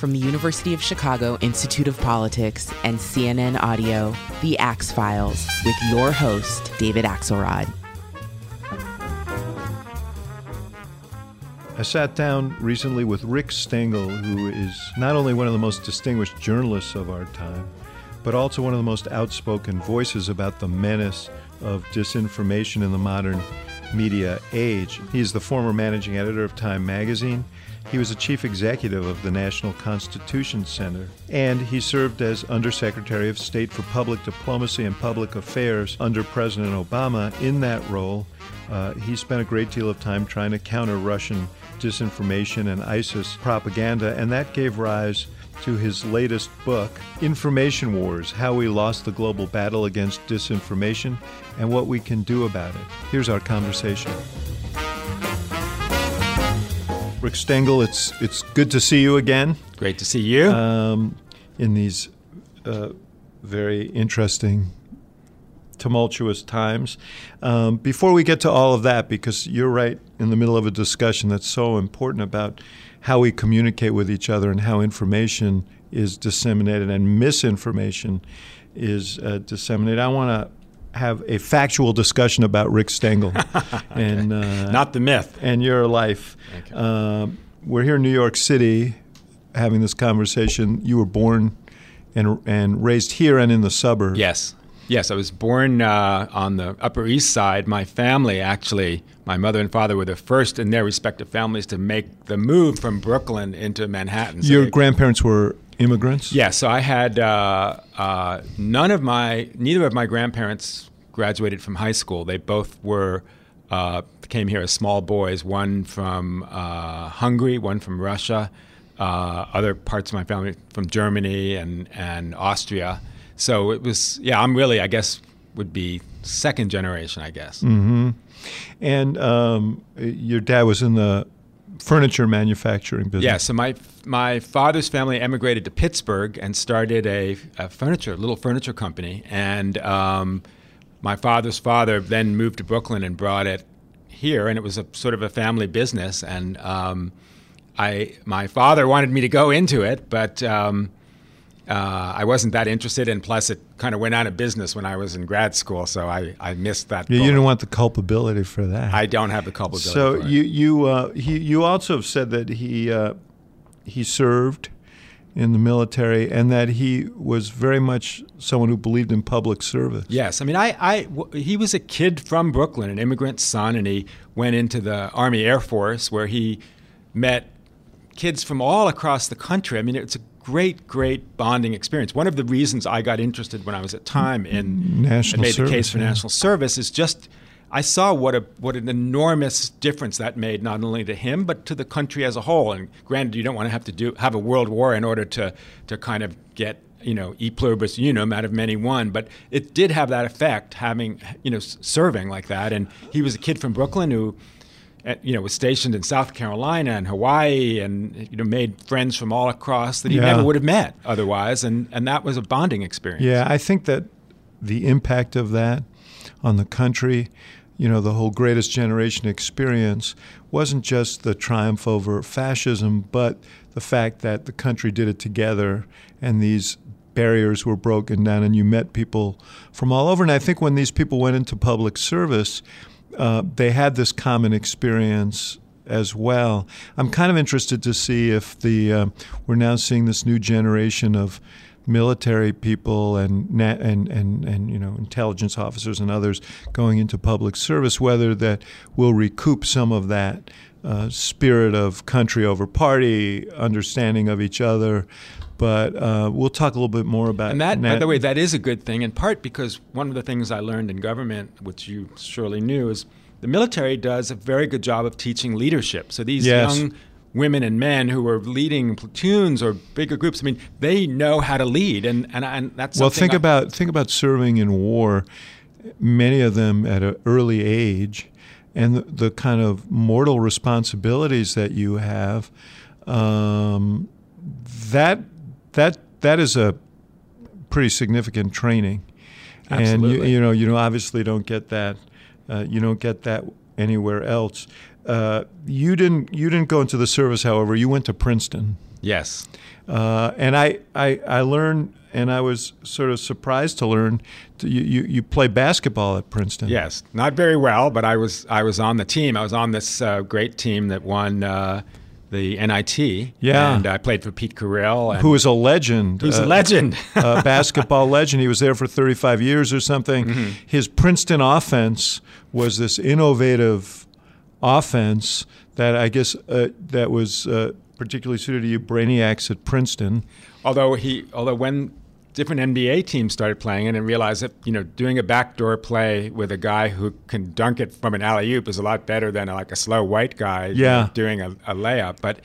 from the University of Chicago Institute of Politics and CNN Audio, The Axe Files, with your host, David Axelrod. I sat down recently with Rick Stengel, who is not only one of the most distinguished journalists of our time, but also one of the most outspoken voices about the menace of disinformation in the modern media age. He's the former managing editor of Time magazine. He was a chief executive of the National Constitution Center, and he served as Undersecretary of State for Public Diplomacy and Public Affairs under President Obama. In that role, uh, he spent a great deal of time trying to counter Russian disinformation and ISIS propaganda, and that gave rise to his latest book, Information Wars How We Lost the Global Battle Against Disinformation and What We Can Do About It. Here's our conversation. Rick Stengel, it's it's good to see you again. Great to see you. Um, in these uh, very interesting, tumultuous times. Um, before we get to all of that, because you're right in the middle of a discussion that's so important about how we communicate with each other and how information is disseminated and misinformation is uh, disseminated. I want to have a factual discussion about Rick Stengel and uh, not the myth and your life. Okay. Uh, we're here in New York City having this conversation. You were born and and raised here and in the suburbs. Yes, yes. I was born uh, on the Upper East Side. My family actually, my mother and father were the first in their respective families to make the move from Brooklyn into Manhattan. So your they, grandparents were immigrants? Yeah, so I had uh, uh, none of my, neither of my grandparents graduated from high school. They both were, uh, came here as small boys, one from uh, Hungary, one from Russia, uh, other parts of my family from Germany and, and Austria. So it was, yeah, I'm really, I guess, would be second generation, I guess. Mm-hmm. And um, your dad was in the furniture manufacturing business. Yeah, so my my father's family emigrated to Pittsburgh and started a, a furniture, little furniture company, and um, my father's father then moved to Brooklyn and brought it here, and it was a sort of a family business. And um, I, my father wanted me to go into it, but um, uh, I wasn't that interested. And plus, it kind of went out of business when I was in grad school, so I, I missed that. Yeah, you didn't want the culpability for that. I don't have the culpability. So you you uh, he, you also have said that he uh, he served in the military and that he was very much someone who believed in public service. Yes, I mean, I, I he was a kid from Brooklyn, an immigrant son, and he went into the Army Air Force where he met kids from all across the country. I mean, it's a great, great bonding experience. One of the reasons I got interested when I was at Time in national and made service, the case for yeah. national service is just I saw what a what an enormous difference that made not only to him but to the country as a whole. And granted, you don't want to have to do have a world war in order to to kind of get you know e pluribus unum out of many one, but it did have that effect having you know serving like that. And he was a kid from Brooklyn who you know, was stationed in South Carolina and Hawaii, and you know, made friends from all across that he yeah. never would have met otherwise, and and that was a bonding experience. Yeah, I think that the impact of that on the country, you know, the whole greatest generation experience wasn't just the triumph over fascism, but the fact that the country did it together, and these barriers were broken down, and you met people from all over. And I think when these people went into public service uh, they had this common experience as well. I'm kind of interested to see if the uh, we're now seeing this new generation of military people and and and and you know intelligence officers and others going into public service, whether that will recoup some of that uh, spirit of country over party, understanding of each other, but uh, we'll talk a little bit more about And that, by the way, that is a good thing in part because one of the things I learned in government, which you surely knew, is the military does a very good job of teaching leadership. So these Yes. young women and men who are leading platoons or bigger groups, I mean, they know how to lead, and and, and that's Well, think I- about think about serving in war. Many of them at an early age, and the, the kind of mortal responsibilities that you have. Um, that that that is a pretty significant training, and you, Absolutely. you know you know obviously don't get that uh, you don't get that anywhere else. Uh, you didn't you didn't go into the service, however. You went to Princeton. yes, Uh, and I, I, I learned, and I was sort of surprised to learn, to, you, you, you play basketball at Princeton. yes, not very well, but I was I was on the team. I was on this uh, great team that won. Uh, the NIT, Yeah. and I played for Pete Carril, and Who is a legend. who's uh, a legend. a basketball legend. He was there for 35 years or something. Mm-hmm. His Princeton offense was this innovative offense that I guess uh, that was uh, particularly suited to you brainiacs at Princeton. although he although when different NBA teams started playing it and realized that you know doing a backdoor play with a guy who can dunk it from an alley oop is a lot better than like a slow white guy Yeah. doing a, a layup. But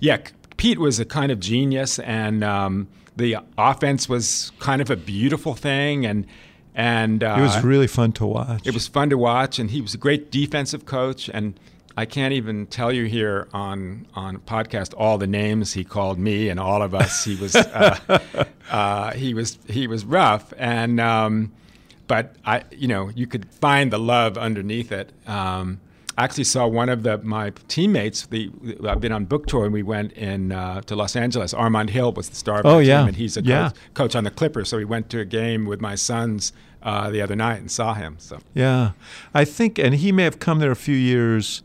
yeah, Pete was a kind of genius, and um, the offense was kind of a beautiful thing, and and uh, It was really fun to watch. it was fun to watch, and he was a great defensive coach. And I can't even tell you here on on podcast all the names he called me and all of us. He was uh, uh, he was he was rough, and um, but I you know you could find the love underneath it. Um, I actually saw one of the my teammates. The I've been on book tour, and we went in uh, to Los Angeles. Armond Hill was the star of Oh, the yeah. team, and he's a Yeah. coach, coach on the Clippers. So we went to a game with my sons uh, the other night and saw him. So Yeah, I think, and he may have come there a few years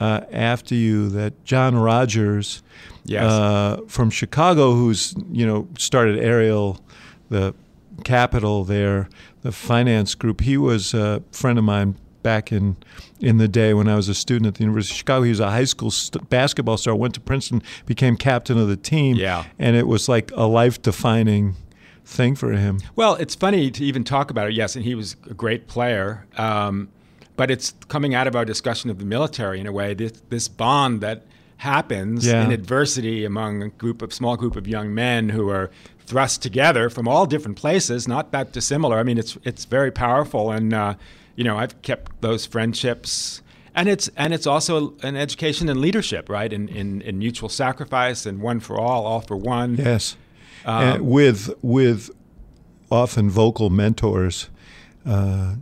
uh, after you. That John Rogers, Yes. uh, from Chicago, who's you know started Ariel, the capital there, the finance group. He was a friend of mine back in in the day when I was a student at the University of Chicago. He was a high school st- basketball star. Went to Princeton, became captain of the team. Yeah. and it was like a life defining thing for him. Well, it's funny to even talk about it. Yes, and he was a great player. Um, but it's coming out of our discussion of the military in a way. This, this bond that happens Yeah. in adversity among a group of small group of young men who are thrust together from all different places, not that dissimilar. I mean, it's it's very powerful, and uh, you know, I've kept those friendships. And it's and it's also an education in leadership, right? In, in in mutual sacrifice and one for all, all for one. Yes, Um, and with with often vocal mentors uh,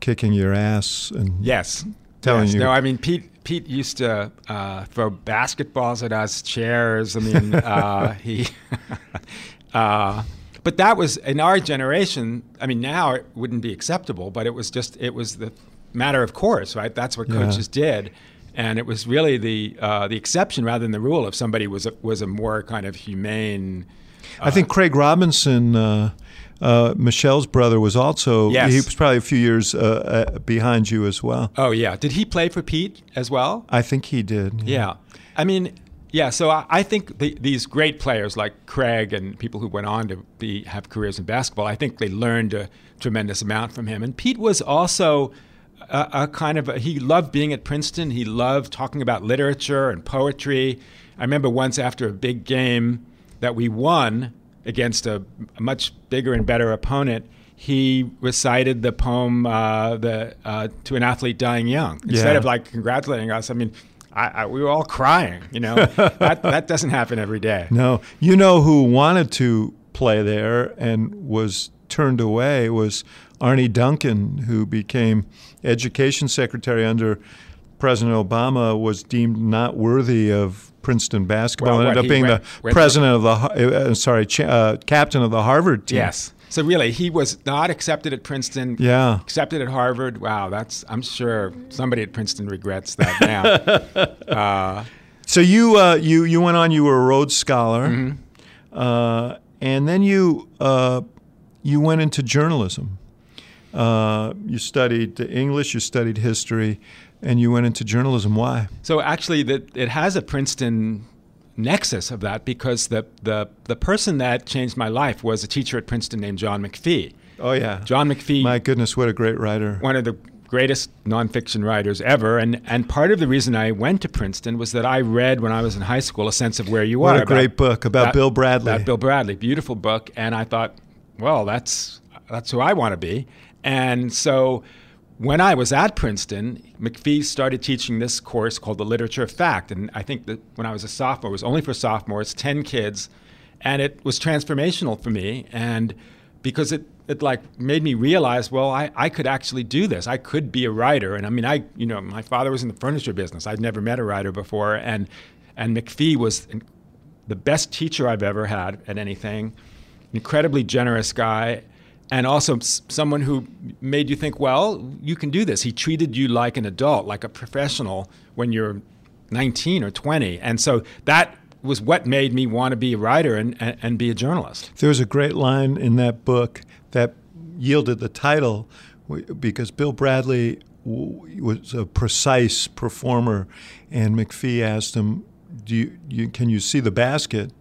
kicking your ass and Yes. Telling yes. you- No, I mean Pete. Pete used to uh, throw basketballs at us, chairs. I mean, uh, he. uh, but that was in our generation. I mean, now it wouldn't be acceptable, but it was just it was the matter of course, right? That's what Yeah. coaches did, and it was really the uh, the exception rather than the rule. If somebody was a, was a more kind of humane. I think Craig Robinson, uh, uh, Michelle's brother, was also Yes. he was probably a few years uh, uh, behind you as well. Oh yeah, did he play for Pete as well? I think he did. Yeah. I mean, yeah, so I, I think the, these great players like Craig and people who went on to be have careers in basketball, I think they learned a tremendous amount from him. And Pete was also a, a kind of a, he loved being at Princeton. He loved talking about literature and poetry. I remember once after a big game that we won against a, much bigger and better opponent. He recited the poem uh, the, uh, to an athlete dying young instead Yeah. of like congratulating us. I mean, I, I, we were all crying. You know, that that doesn't happen every day. No, you know who wanted to play there and was turned away was Arne Duncan, who became education secretary under President Obama, was deemed not worthy of Princeton basketball. Well, ended up being the president of the Har- uh, sorry, uh, captain of the Harvard team. Yes. So really, he was not accepted at Princeton. Yeah. Accepted at Harvard. Wow, that's. I'm sure somebody at Princeton regrets that now. uh, So you uh, you you went on. You were a Rhodes Scholar, Mm-hmm. uh, and then you uh, you went into journalism. Uh, you studied English, you studied history, and you went into journalism. Why? so actually, that it has a Princeton nexus of that because the, the, the person that changed my life was a teacher at Princeton named John McPhee. Oh yeah, John McPhee. My goodness, what a great writer! One of the greatest nonfiction writers ever. And and part of the reason I went to Princeton was that I read when I was in high school A Sense of Where You what Are. What a great book about that, Bill Bradley. About Bill Bradley, beautiful book. And I thought, well, that's that's who I want to be. And so when I was at Princeton, McPhee started teaching this course called the Literature of Fact. And I think that when I was a sophomore, it was only for sophomores, 10 kids. And it was transformational for me. And because it, it like made me realize, well, I, I could actually do this. I could be a writer. And I mean, I, you know, my father was in the furniture business. I'd never met a writer before. And, and McPhee was the best teacher I've ever had at anything, incredibly generous guy and also someone who made you think, well, you can do this. He treated you like an adult, like a professional when you're 19 or 20. And so that was what made me want to be a writer and, and, and be a journalist. There was a great line in that book that yielded the title because Bill Bradley was a precise performer, and McPhee asked him, "Do you, you can you see the basket?"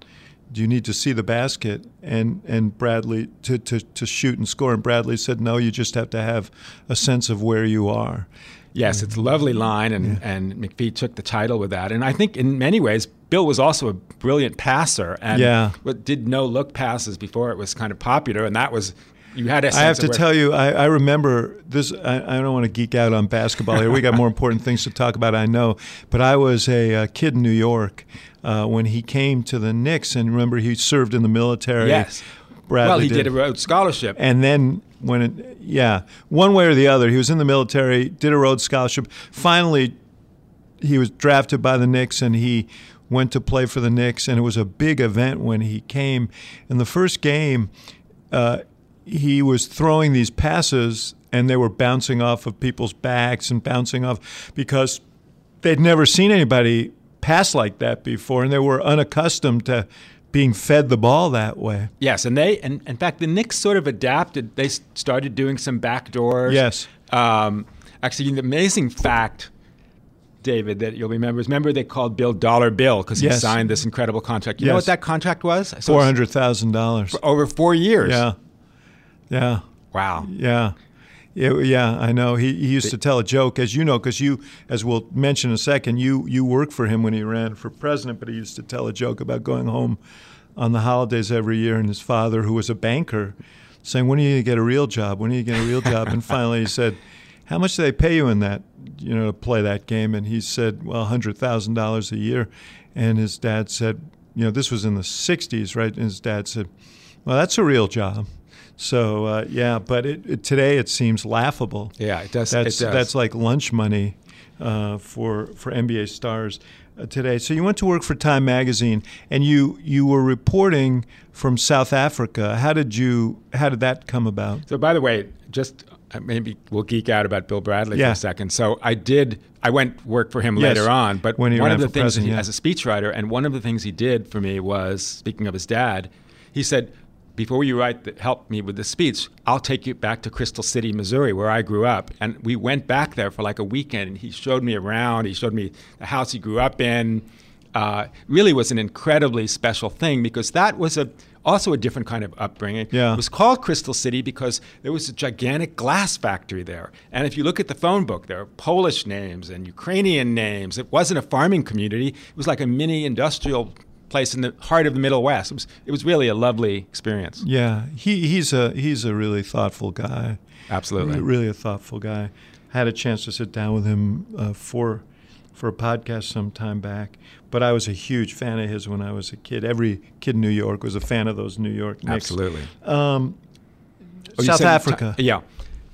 Do you need to see the basket and and Bradley to, to, to shoot and score and Bradley said no you just have to have a sense of where you are yes it's a lovely line and yeah. and McPhee took the title with that and I think in many ways Bill was also a brilliant passer and yeah. did no look passes before it was kind of popular and that was you had I have to tell you, I, I remember this. I, I, don't want to geek out on basketball here. We got more important things to talk about, I know. But I was a, a kid in New York uh, when he came to the Knicks, and remember he served in the military. Yes. Bradley well, he did. did a Rhodes Scholarship. And then when it, yeah, one way or the other, he was in the military, did a Rhodes Scholarship. Finally, he was drafted by the Knicks, and he went to play for the Knicks, and it was a big event when he came. In the first game, uh, he was throwing these passes, and they were bouncing off of people's backs and bouncing off because they'd never seen anybody pass like that before, and they were unaccustomed to being fed the ball that way. Yes, and they, and in fact, the Knicks sort of adapted. They started doing some backdoors. Yes. Um, actually, the amazing fact, David, that you'll remember is remember they called Bill Dollar Bill because he yes. signed this incredible contract. You yes. know what that contract was? So Four hundred thousand dollars over four years. Yeah. Yeah. Wow. Yeah. Yeah, yeah, I know. He, he used to tell a joke, as you know, because you, as we'll mention in a second, you you worked for him when he ran for president. But he used to tell a joke about going home on the holidays every year, and his father, who was a banker, saying, "When are you going to get a real job? When are you going to get a real job?" and finally, he said, "How much do they pay you in that, you know, to play that game?" And he said, "Well, hundred thousand dollars a year." And his dad said, "You know, this was in the '60s, right?" And his dad said, "Well, that's a real job." So uh, yeah, but it, it, today it seems laughable. Yeah, it does. That's it does. that's like lunch money uh, for for NBA stars uh, today. So you went to work for Time Magazine, and you you were reporting from South Africa. How did you how did that come about? So by the way, just uh, maybe we'll geek out about Bill Bradley yeah. for a second. So I did. I went work for him yes. later on, but when one of the things he, yeah. as a speechwriter, and one of the things he did for me was speaking of his dad. He said, before you write the, help me with the speech, I'll take you back to Crystal City, Missouri, where I grew up. And we went back there for like a weekend, and he showed me around. He showed me the house he grew up in. Uh, really was an incredibly special thing because that was a also a different kind of upbringing. Yeah. It was called Crystal City because there was a gigantic glass factory there. And if you look at the phone book, there are Polish names and Ukrainian names. It wasn't a farming community. It was like a mini industrial place in the heart of the Middle West. It was it was really a lovely experience. Yeah, he he's a he's a really thoughtful guy. Absolutely, really a thoughtful guy. Had a chance to sit down with him uh, for for a podcast some time back. But I was a huge fan of his when I was a kid. Every kid in New York was a fan of those New York Knicks. Absolutely. Um, oh, South Africa. T- yeah.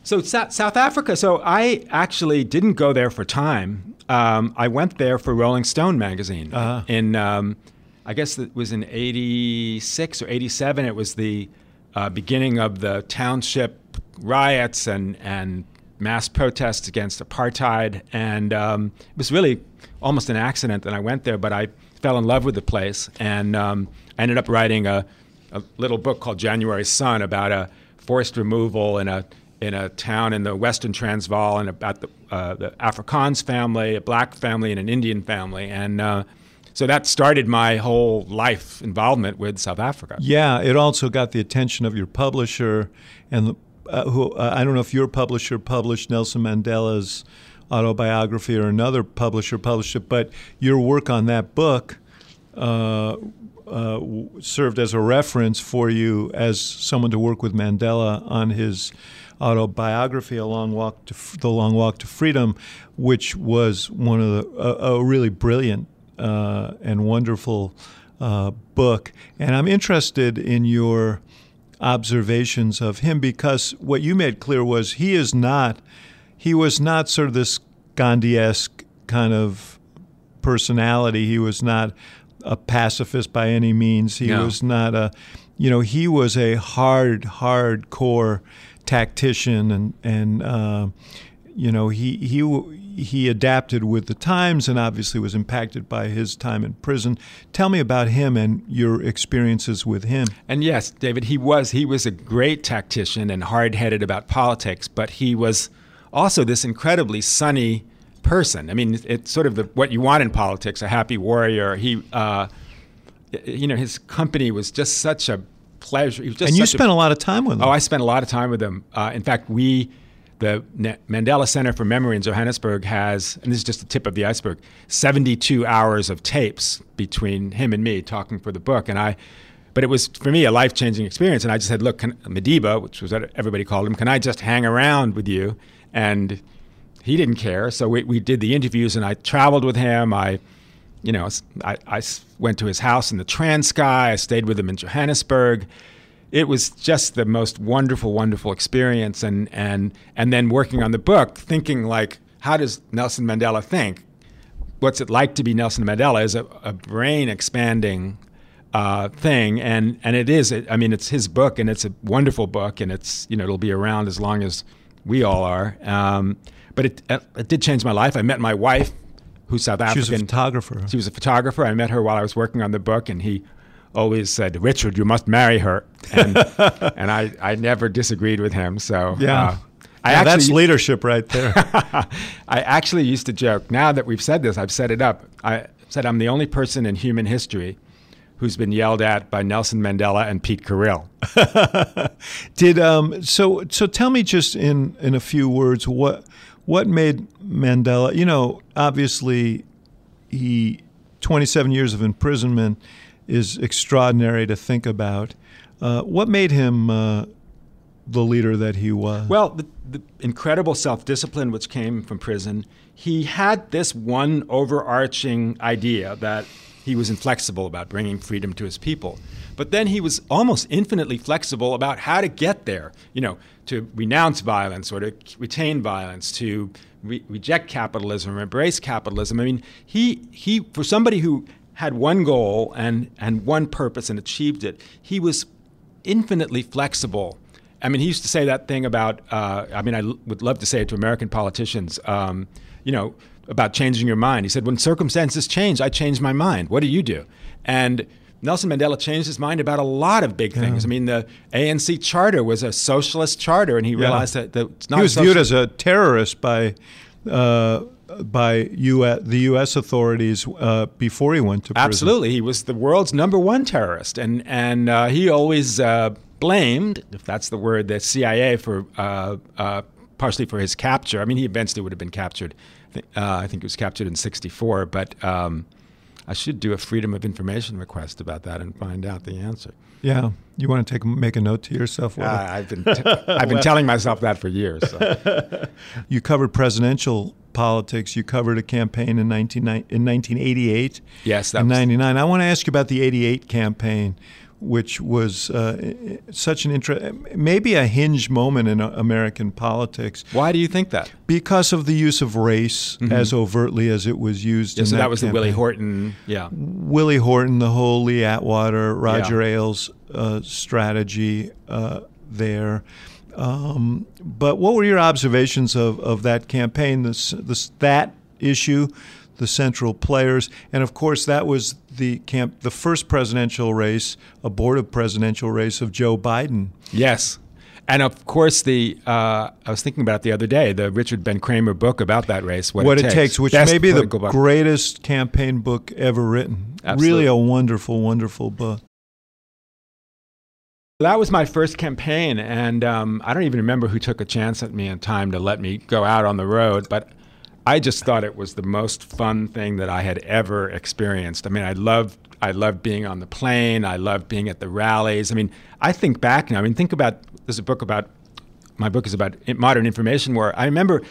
So South Africa. So I actually didn't go there for time. Um, I went there for Rolling Stone magazine uh-huh. in. Um, I guess it was in 86 or 87. It was the uh, beginning of the township riots and, and mass protests against apartheid. And um, it was really almost an accident that I went there, but I fell in love with the place. And um, I ended up writing a, a, little book called January Sun about a forced removal in a, in a town in the Western Transvaal and about the, uh, the Afrikaans family, a black family, and an Indian family. And uh, so that started my whole life involvement with South Africa. Yeah, it also got the attention of your publisher, and uh, who uh, I don't know if your publisher published Nelson Mandela's autobiography or another publisher published it, but your work on that book uh, uh, served as a reference for you as someone to work with Mandela on his autobiography, "A Long Walk to F- The Long Walk to Freedom," which was one of the a, a really brilliant uh, and wonderful uh, book. And I'm interested in your observations of him because what you made clear was he is not he was not sort of this Gandhi-esque kind of personality. He was not a pacifist by any means. He No. was not a, you know, he was a hard, hardcore tactician, and and uh, you know he he he adapted with the times, and obviously was impacted by his time in prison. Tell me about him and your experiences with him. And yes, David, he was he was a great tactician and hard-headed about politics, but he was also this incredibly sunny person. I mean, it's sort of the, what you want in politics, a happy warrior. He, uh, you know, his company was just such a pleasure. He was just and you spent a, lot of time with him. Oh, I spent a lot of time with him. Uh, in fact, we, the Mandela Center for Memory in Johannesburg, has, and this is just the tip of the iceberg, 72 hours of tapes between him and me talking for the book. And I, but it was for me a life changing experience. And I just said, look, can, Madiba, which was what everybody called him, can I just hang around with you? And he didn't care. So we, we did the interviews, and I traveled with him. I, you know, I, I went to his house in the Transkei. I stayed with him in Johannesburg. It was just the most wonderful, wonderful experience. And and and then working on the book, thinking like, how does Nelson Mandela think? What's it like to be Nelson Mandela? Is a, a brain expanding uh, thing, and and it is. It, I mean, it's his book, and it's a wonderful book, and it's you know it'll be around as long as we all are. Um, but it, it did change my life. I met my wife, who's South African. she was a photographer. She was a photographer. I met her while I was working on the book, and he always said, "Richard, you must marry her," and and I, I never disagreed with him. So Yeah. uh, I Yeah, that's leadership right there. I actually used to joke. Now that we've said this, I've set it up. I said I'm the only person in human history who's been yelled at by Nelson Mandela and Pete Carril. Did um so so tell me just in in a few words what what made Mandela, you know, obviously he 27 years of imprisonment is extraordinary to think about. Uh, what made him uh, the leader that he was? Well, the, the incredible self discipline which came from prison, he had this one overarching idea that he was inflexible about bringing freedom to his people. But then he was almost infinitely flexible about how to get there, you know, to renounce violence or to retain violence, to re- reject capitalism or embrace capitalism. I mean, he, he, for somebody who had one goal and, and one purpose and achieved it, he was infinitely flexible. I mean, he used to say that thing about, uh, I mean, I l- would love to say it to American politicians, um, you know, about changing your mind. He said, when circumstances change, I change my mind. What do you do? And Nelson Mandela changed his mind about a lot lot things. I mean, the ANC charter was a socialist charter, and he realized that, that it's not he was a viewed as a terrorist by uh, by U.S. the U.S. authorities uh, before he went to prison. Absolutely, he was the world's number one terrorist, and and uh, he always uh, blamed, if that's the word, the CIA for uh, uh, partially for his capture. I mean, he eventually would have been captured. I Uh, I think he was captured in '64, but um, I should do a Freedom of Information request about that and find out the answer. Yeah, you want to take make a note to yourself. Uh, I've been t- I've been telling myself that for years. So. You covered presidential politics. You covered a campaign in 19, in 1988 Yes, that and was- 99. I want to ask you about the 88 campaign, which was uh, such an interest, maybe a hinge moment in uh, American politics Why do you think that? because of the use of race as overtly as it was used. Mm-hmm. Yeah, in so that was the Willie. Horton. Yeah. Willie Horton, the whole Lee Atwater, Roger Yeah. Ailes uh, strategy uh, there. Um, but what were your observations of, of that campaign, this, this, that issue, the central players, and of course that was the camp, the first presidential race, abortive presidential race of Joe Biden. Yes. And of course, the uh, I was thinking about it the other day, the Richard Ben Cramer book about that race, What, it, takes, which Best may be the book. greatest campaign book ever written. Absolutely. Really a wonderful, wonderful book. That was my first campaign, and um, I don't even remember who took a chance at me in time to let me go out on the road, but I just thought it was the most fun thing that I had ever experienced. I mean, I loved I loved being on the plane. I loved being at the rallies. I mean, I think back now. I mean, think about there's a book about my book is about modern information war. I remember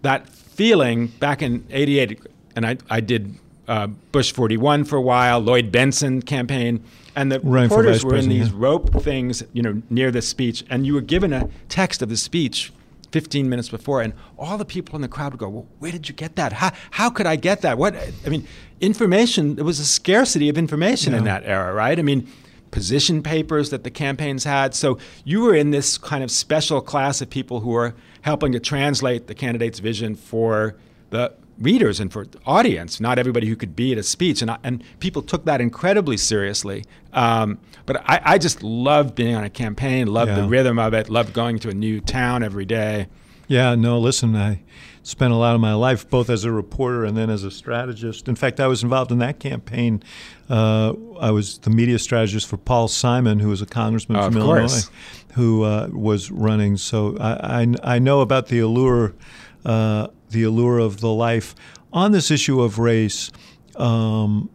that feeling back in '88, and I I did uh, Bush 41 for a while, Lloyd Bentsen campaign, and the Running reporters were in these yeah. rope things, you know, near the speech, and you were given a text of the speech 15 minutes before, and all the people in the crowd would go, "Well, where did you get that? How, how could I get that? What? I mean, information. There was a scarcity of information in that era, right? I mean." Position papers that the campaigns had. So you were in this kind of special class of people who were helping to translate the candidate's vision for the readers and for audience, not everybody who could be at a speech. And, I, and people took that incredibly seriously. Um, but I, I just loved being on a campaign, loved the rhythm of it, loved going to a new town every day. Yeah, no, listen, I spent a lot of my life both as a reporter and then as a strategist. In fact, I was involved in that campaign. Uh, I was the media strategist for Paul Simon, who was a congressman from course. Illinois, who uh, was running. So I, I, I know about the allure, uh, the allure of the life. On this issue of race, um,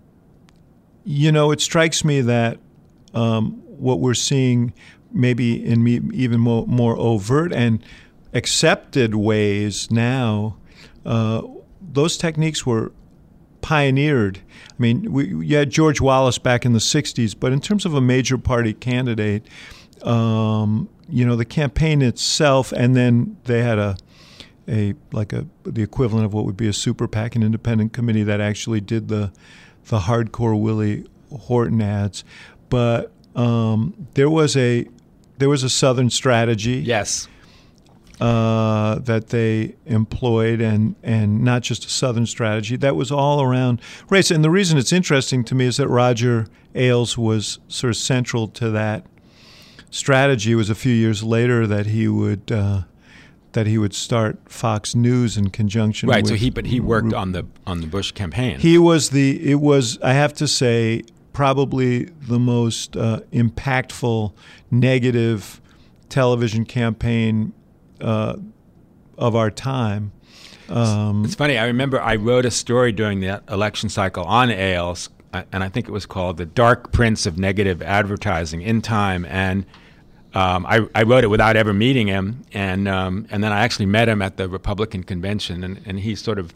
you know, it strikes me that um, what we're seeing, maybe in even more, more overt and accepted ways now, uh, those techniques were pioneered. I mean, we, you had George Wallace back in the '60s, but in terms of a major party candidate, um, you know, the campaign itself, and then they had a a like a the equivalent of what would be a super PAC, an independent committee that actually did the the hardcore Willie Horton ads. But um, there was a there was a Southern strategy Yes. uh, that they employed, and and not just a Southern strategy. That was all around race. And the reason it's interesting to me is that Roger Ailes was sort of central to that strategy. It was a few years later that he would. Uh, that he would start Fox News in conjunction Right. with So he, but he worked on the on the Bush campaign. he was the. It was. I have to say, probably the most uh, impactful negative television campaign uh, of our time. Um, It's funny. I remember I wrote a story during the election cycle on Ailes, uh, and I think it was called "The Dark Prince of Negative Advertising" in Time. And um, I, I wrote it without ever meeting him, and um, and then I actually met him at the Republican convention, and, and he sort of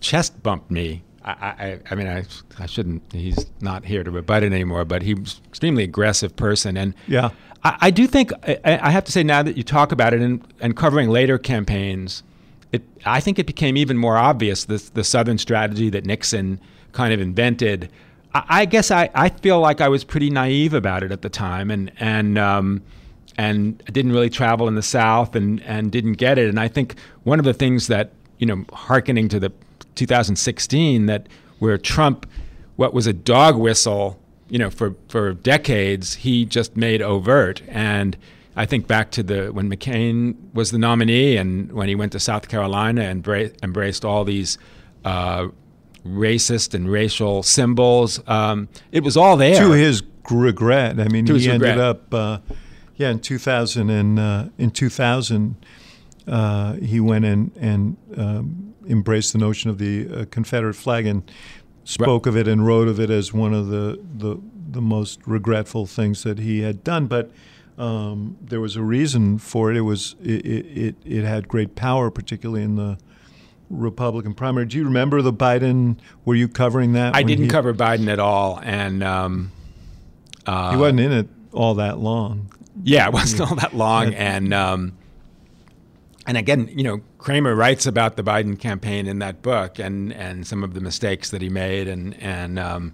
chest bumped me. I, I, I mean, I, I shouldn't. He's not here to rebut it anymore, but he was an extremely aggressive person, and Yeah. I, I do think I, I have to say now that you talk about it and, and covering later campaigns, it I think it became even more obvious the the Southern strategy that Nixon kind of invented. I, guess I, I feel like I was pretty naive about it at the time, and and um, and didn't really travel in the South and and didn't get it. And I think one of the things that you know, hearkening to the 2016, that where Trump, what was a dog whistle, you know, for for decades, he just made overt. And I think back to the when McCain was the nominee, and when he went to South Carolina and embraced all these. Uh, racist and racial symbols. Um, it was all there. to his regret. I mean, To he ended regret. up, uh, yeah, in 2000 and uh, in 2000, uh, he went in and um, embraced the notion of the uh, Confederate flag and spoke of it and wrote of it as one of the the, the most regretful things that he had done. But um, there was a reason for it. It was it, it, it had great power, particularly in the Republican primary. Do you remember the Biden? Were you covering that? I didn't he- cover Biden at all, and um, uh, He wasn't in it all that long. Yeah, it wasn't all that long, and um, and again, you know, Cramer writes about the Biden campaign in that book, and and some of the mistakes that he made, and and um,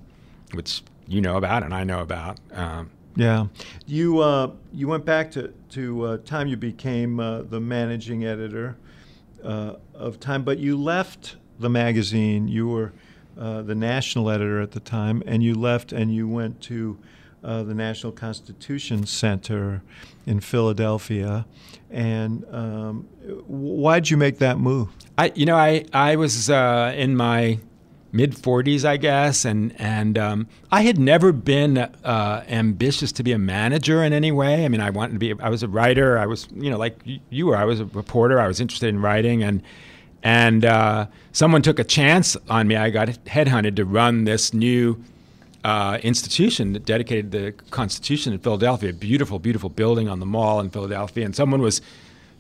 which you know about and I know about. Um, Yeah, you uh, you went back to to uh, time you became uh, the managing editor uh, of Time, but you left the magazine. You were uh, the national editor at the time, and you left and you went to uh, the National Constitution Center in Philadelphia. And um, why'd you make that move? I, you know, I I was uh, in my mid 40s, I guess, and and um, I had never been uh, ambitious to be a manager in any way. I mean, I wanted to be. I was a writer. I was, you know, like you were. I was a reporter. I was interested in writing, and and uh, someone took a chance on me. I got headhunted to run this new uh, institution that dedicated the Constitution in Philadelphia, a beautiful, beautiful building on the mall in Philadelphia. And someone was,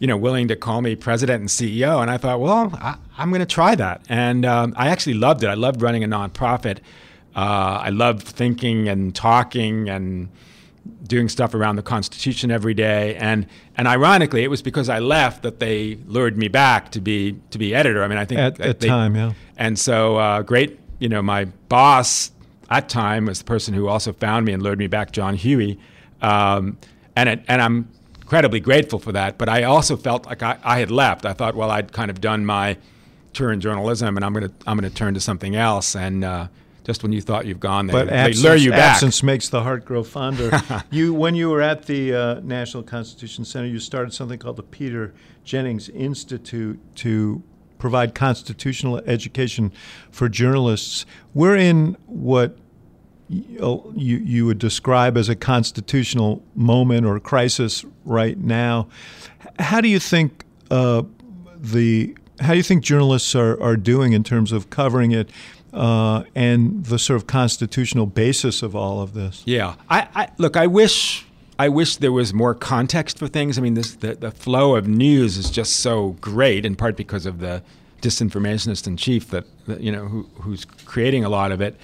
you know, willing to call me president and CEO. And I thought, well, I, am going to try that. And um, I actually loved it. I loved running a nonprofit. Uh, I loved thinking and talking and doing stuff around the Constitution every day. And and ironically, it was because I left that they lured me back to be to be editor. I mean, I think at the time, yeah. And so, uh, great. You know, my boss at time was the person who also found me and lured me back, John Huey. Um, and, it, and I'm incredibly grateful for that. But I also felt like I, I had left. I thought, well, I'd kind of done my tour in journalism, and I'm going to I'm going to turn to something else. And uh, just when you thought you've gone, they, but they absence, lure you back. Absence makes the heart grow fonder. you, when you were at the uh, National Constitution Center, you started something called the Peter Jennings Institute to provide constitutional education for journalists. We're in what you, you would describe as a constitutional moment or crisis right now. How do you think uh, the how do you think journalists are, are doing in terms of covering it uh, and the sort of constitutional basis of all of this? Yeah, I, I look. I wish I wish there was more context for things. I mean, this, the, the flow of news is just so great, in part because of the disinformationist in chief that, that you know who, who's creating a lot of it.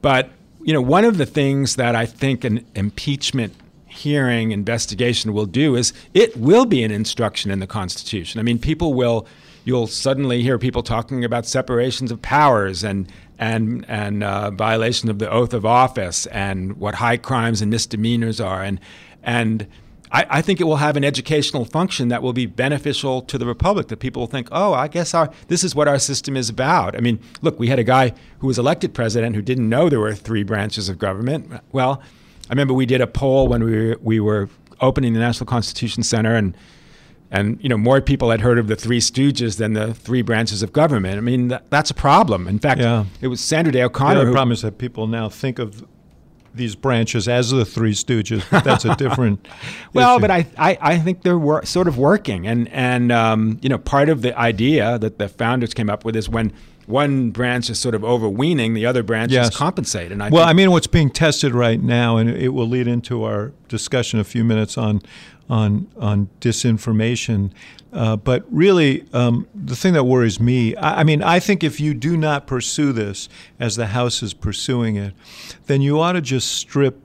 But you know, one of the things that I think an impeachment hearing investigation will do is it will be an instruction in the Constitution. I mean, people will you'll suddenly hear people talking about separations of powers and and and uh, violation of the oath of office and what high crimes and misdemeanors are and and I, I, think it will have an educational function that will be beneficial to the republic. That people will think, oh, I guess our this is what our system is about. I mean, look, we had a guy who was elected president who didn't know there were three branches of government. Well, I remember we did a poll when we were, we were opening the National Constitution Center, and and you know more people had heard of the Three Stooges than the three branches of government. I mean, that, that's a problem. In fact, yeah. it was Sandra Day O'Connor. The problem is that people now think of these branches as the Three Stooges, but that's a different. well, issue. but I, I, I think they're wor- sort of working, and and um, you know part of the idea that the founders came up with is when one branch is sort of overweening, the other branches yes. compensate. And I well, I mean, what's being tested right now, and it will lead into our discussion a few minutes on on on disinformation. Uh, but really, um, the thing that worries me, I, I, mean, I think if you do not pursue this as the House is pursuing it, then you ought to just strip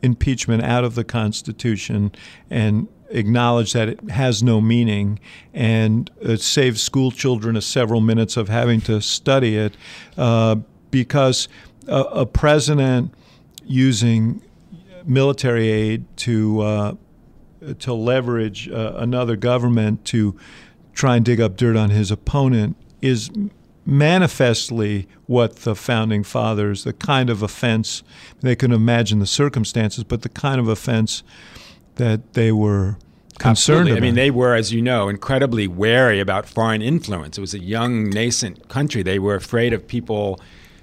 impeachment out of the Constitution and acknowledge that it has no meaning and it saves school children several minutes of having to study it uh, because a, a, president using military aid to uh, to leverage uh, another government to try and dig up dirt on his opponent is manifestly what the founding fathers, the kind of offense, they can imagine the circumstances, but the kind of offense that they were concerned Absolutely. about. I mean, they were, as you know, incredibly wary about foreign influence. It was a young, nascent country. They were afraid of people,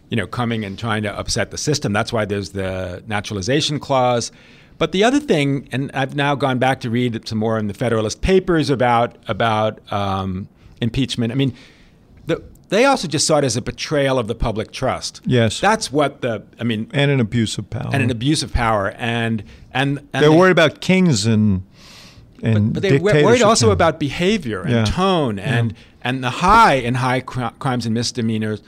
you know, coming and trying to upset the system. That's why there's the naturalization clause. But the other thing, and I've now gone back to read some more in the Federalist Papers about about um, impeachment. I mean, the, they also just saw it as a betrayal of the public trust. Yes, that's what the I mean, and an abuse of power, and an abuse of power, and and, and they're they, worried about kings and and but, but they're worried also about behavior and yeah. tone and yeah. and the high in high crimes and misdemeanors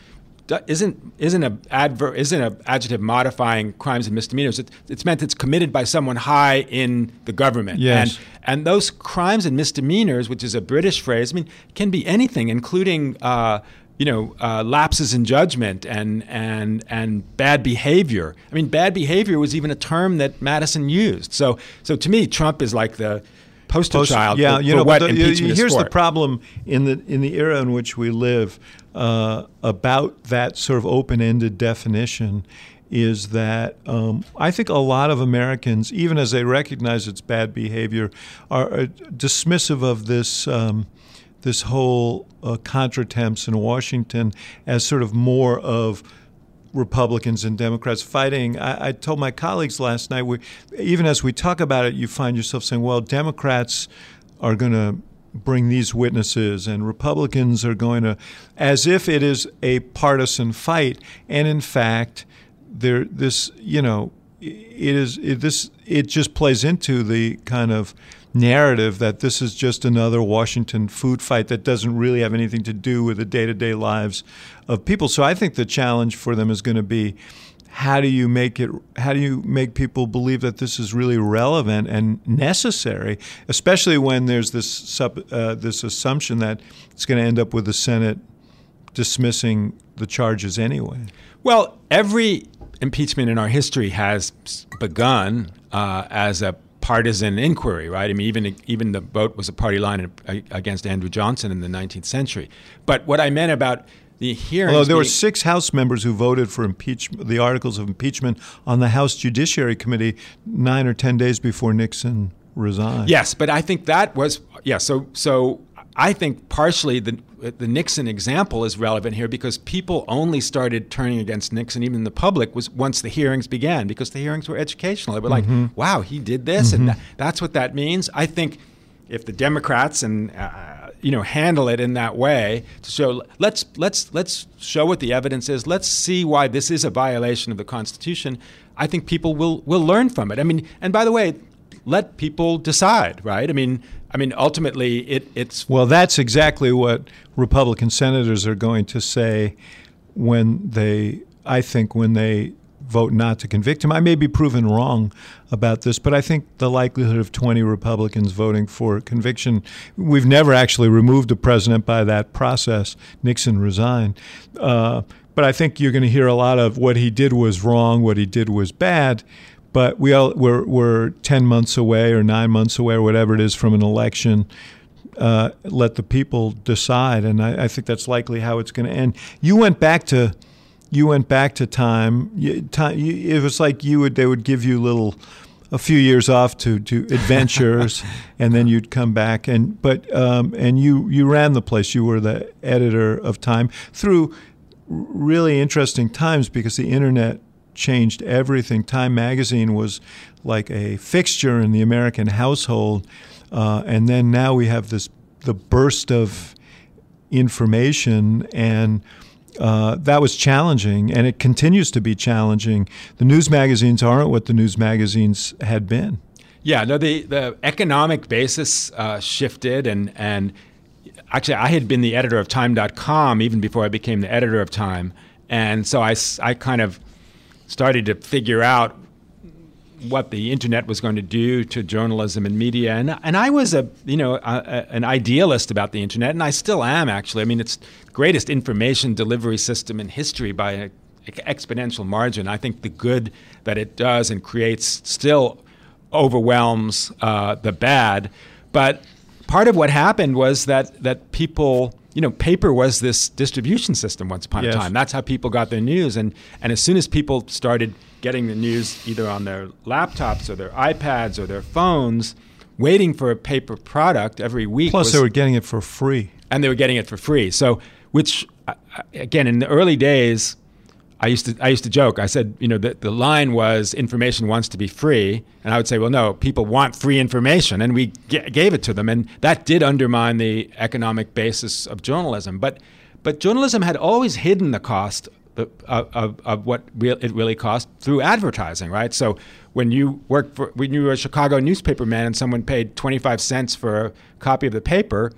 isn't isn't a adver- isn't a adjective modifying crimes and misdemeanors. It, it's meant it's committed by someone high in the government. Yes. And and those crimes and misdemeanors, which is a British phrase, I mean, can be anything, including. Uh, you know, uh, lapses in judgment and and and bad behavior. I mean, bad behavior was even a term that Madison used. So, so to me, Trump is like the poster Post, child. Yeah, for, you know, the, here's the problem in the in the era in which we live uh, about that sort of open-ended definition is that um, I think a lot of Americans, even as they recognize its bad behavior, are uh, dismissive of this. Um, this whole uh, contretemps in Washington as sort of more of Republicans and Democrats fighting. I, I, told my colleagues last night, we, even as we talk about it, you find yourself saying, well, Democrats are going to bring these witnesses and Republicans are going to, as if it is a partisan fight. And in fact, there, this, you know, it is it, this it just plays into the kind of narrative that this is just another Washington food fight that doesn't really have anything to do with the day-to-day lives of people. So I think the challenge for them is going to be how do you make it how do you make people believe that this is really relevant and necessary especially when there's this sub, uh, this assumption that it's going to end up with the Senate dismissing the charges anyway well every impeachment in our history has begun uh, as a partisan inquiry, right? I mean, even even the vote was a party line against Andrew Johnson in the 19th century. But what I meant about the hearings. Although there were six House members who voted for impeachment, the articles of impeachment on the House Judiciary Committee nine or ten days before Nixon resigned. Yes, but I think that was yeah. So so I think partially the the Nixon example is relevant here because people only started turning against Nixon, even the public, was once the hearings began because the hearings were educational. They were mm-hmm. like, "Wow, he did this," mm-hmm. and that, that's what that means. I think if the Democrats and uh, you know handle it in that way to show let's let's let's show what the evidence is. Let's see why this is a violation of the Constitution. I think people will will learn from it. I mean, and by the way, let people decide, right? I mean, I mean, ultimately, it, it's. Well, that's exactly what Republican senators are going to say when they, I think, when they vote not to convict him. I may be proven wrong about this, but I think the likelihood of 20 Republicans voting for conviction, we've never actually removed a president by that process. Nixon resigned. Uh, but I think you're going to hear a lot of what he did was wrong, what he did was bad. But we all, we're, we're 10 months away or nine months away or whatever it is from an election. Uh, let the people decide, and I, I, think that's likely how it's going to end. You went back to, you went back to time. You, time you, it was like you would, they would give you little, a few years off to, to adventures, and then you'd come back. And but um, and you you ran the place. You were the editor of Time through really interesting times because the internet changed everything. Time magazine was like a fixture in the American household, uh, and then now we have this the burst of information and. Uh, that was challenging, and it continues to be challenging. The news magazines aren't what the news magazines had been. Yeah, no, the, the economic basis uh, shifted, and, and actually, I had been the editor of Time.com even before I became the editor of Time. And so I, I kind of started to figure out what the internet was going to do to journalism and media. And, and I was a you know a, a, an idealist about the internet, and I still am actually. I mean, it's greatest information delivery system in history by an exponential margin. I think the good that it does and creates still overwhelms uh, the bad. But part of what happened was that that people you know, paper was this distribution system once upon yes. a time. That's how people got their news. And, and as soon as people started getting the news either on their laptops or their iPads or their phones, waiting for a paper product every week. Plus, was, they were getting it for free. And they were getting it for free. So, which, uh, again, in the early days, I used to I used to joke. I said, you know, the, the line was information wants to be free, and I would say, well, no, people want free information, and we g- gave it to them, and that did undermine the economic basis of journalism. But but journalism had always hidden the cost of, of, of what it really cost through advertising, right? So when you worked for when you were a Chicago newspaper man and someone paid 25 cents for a copy of the paper,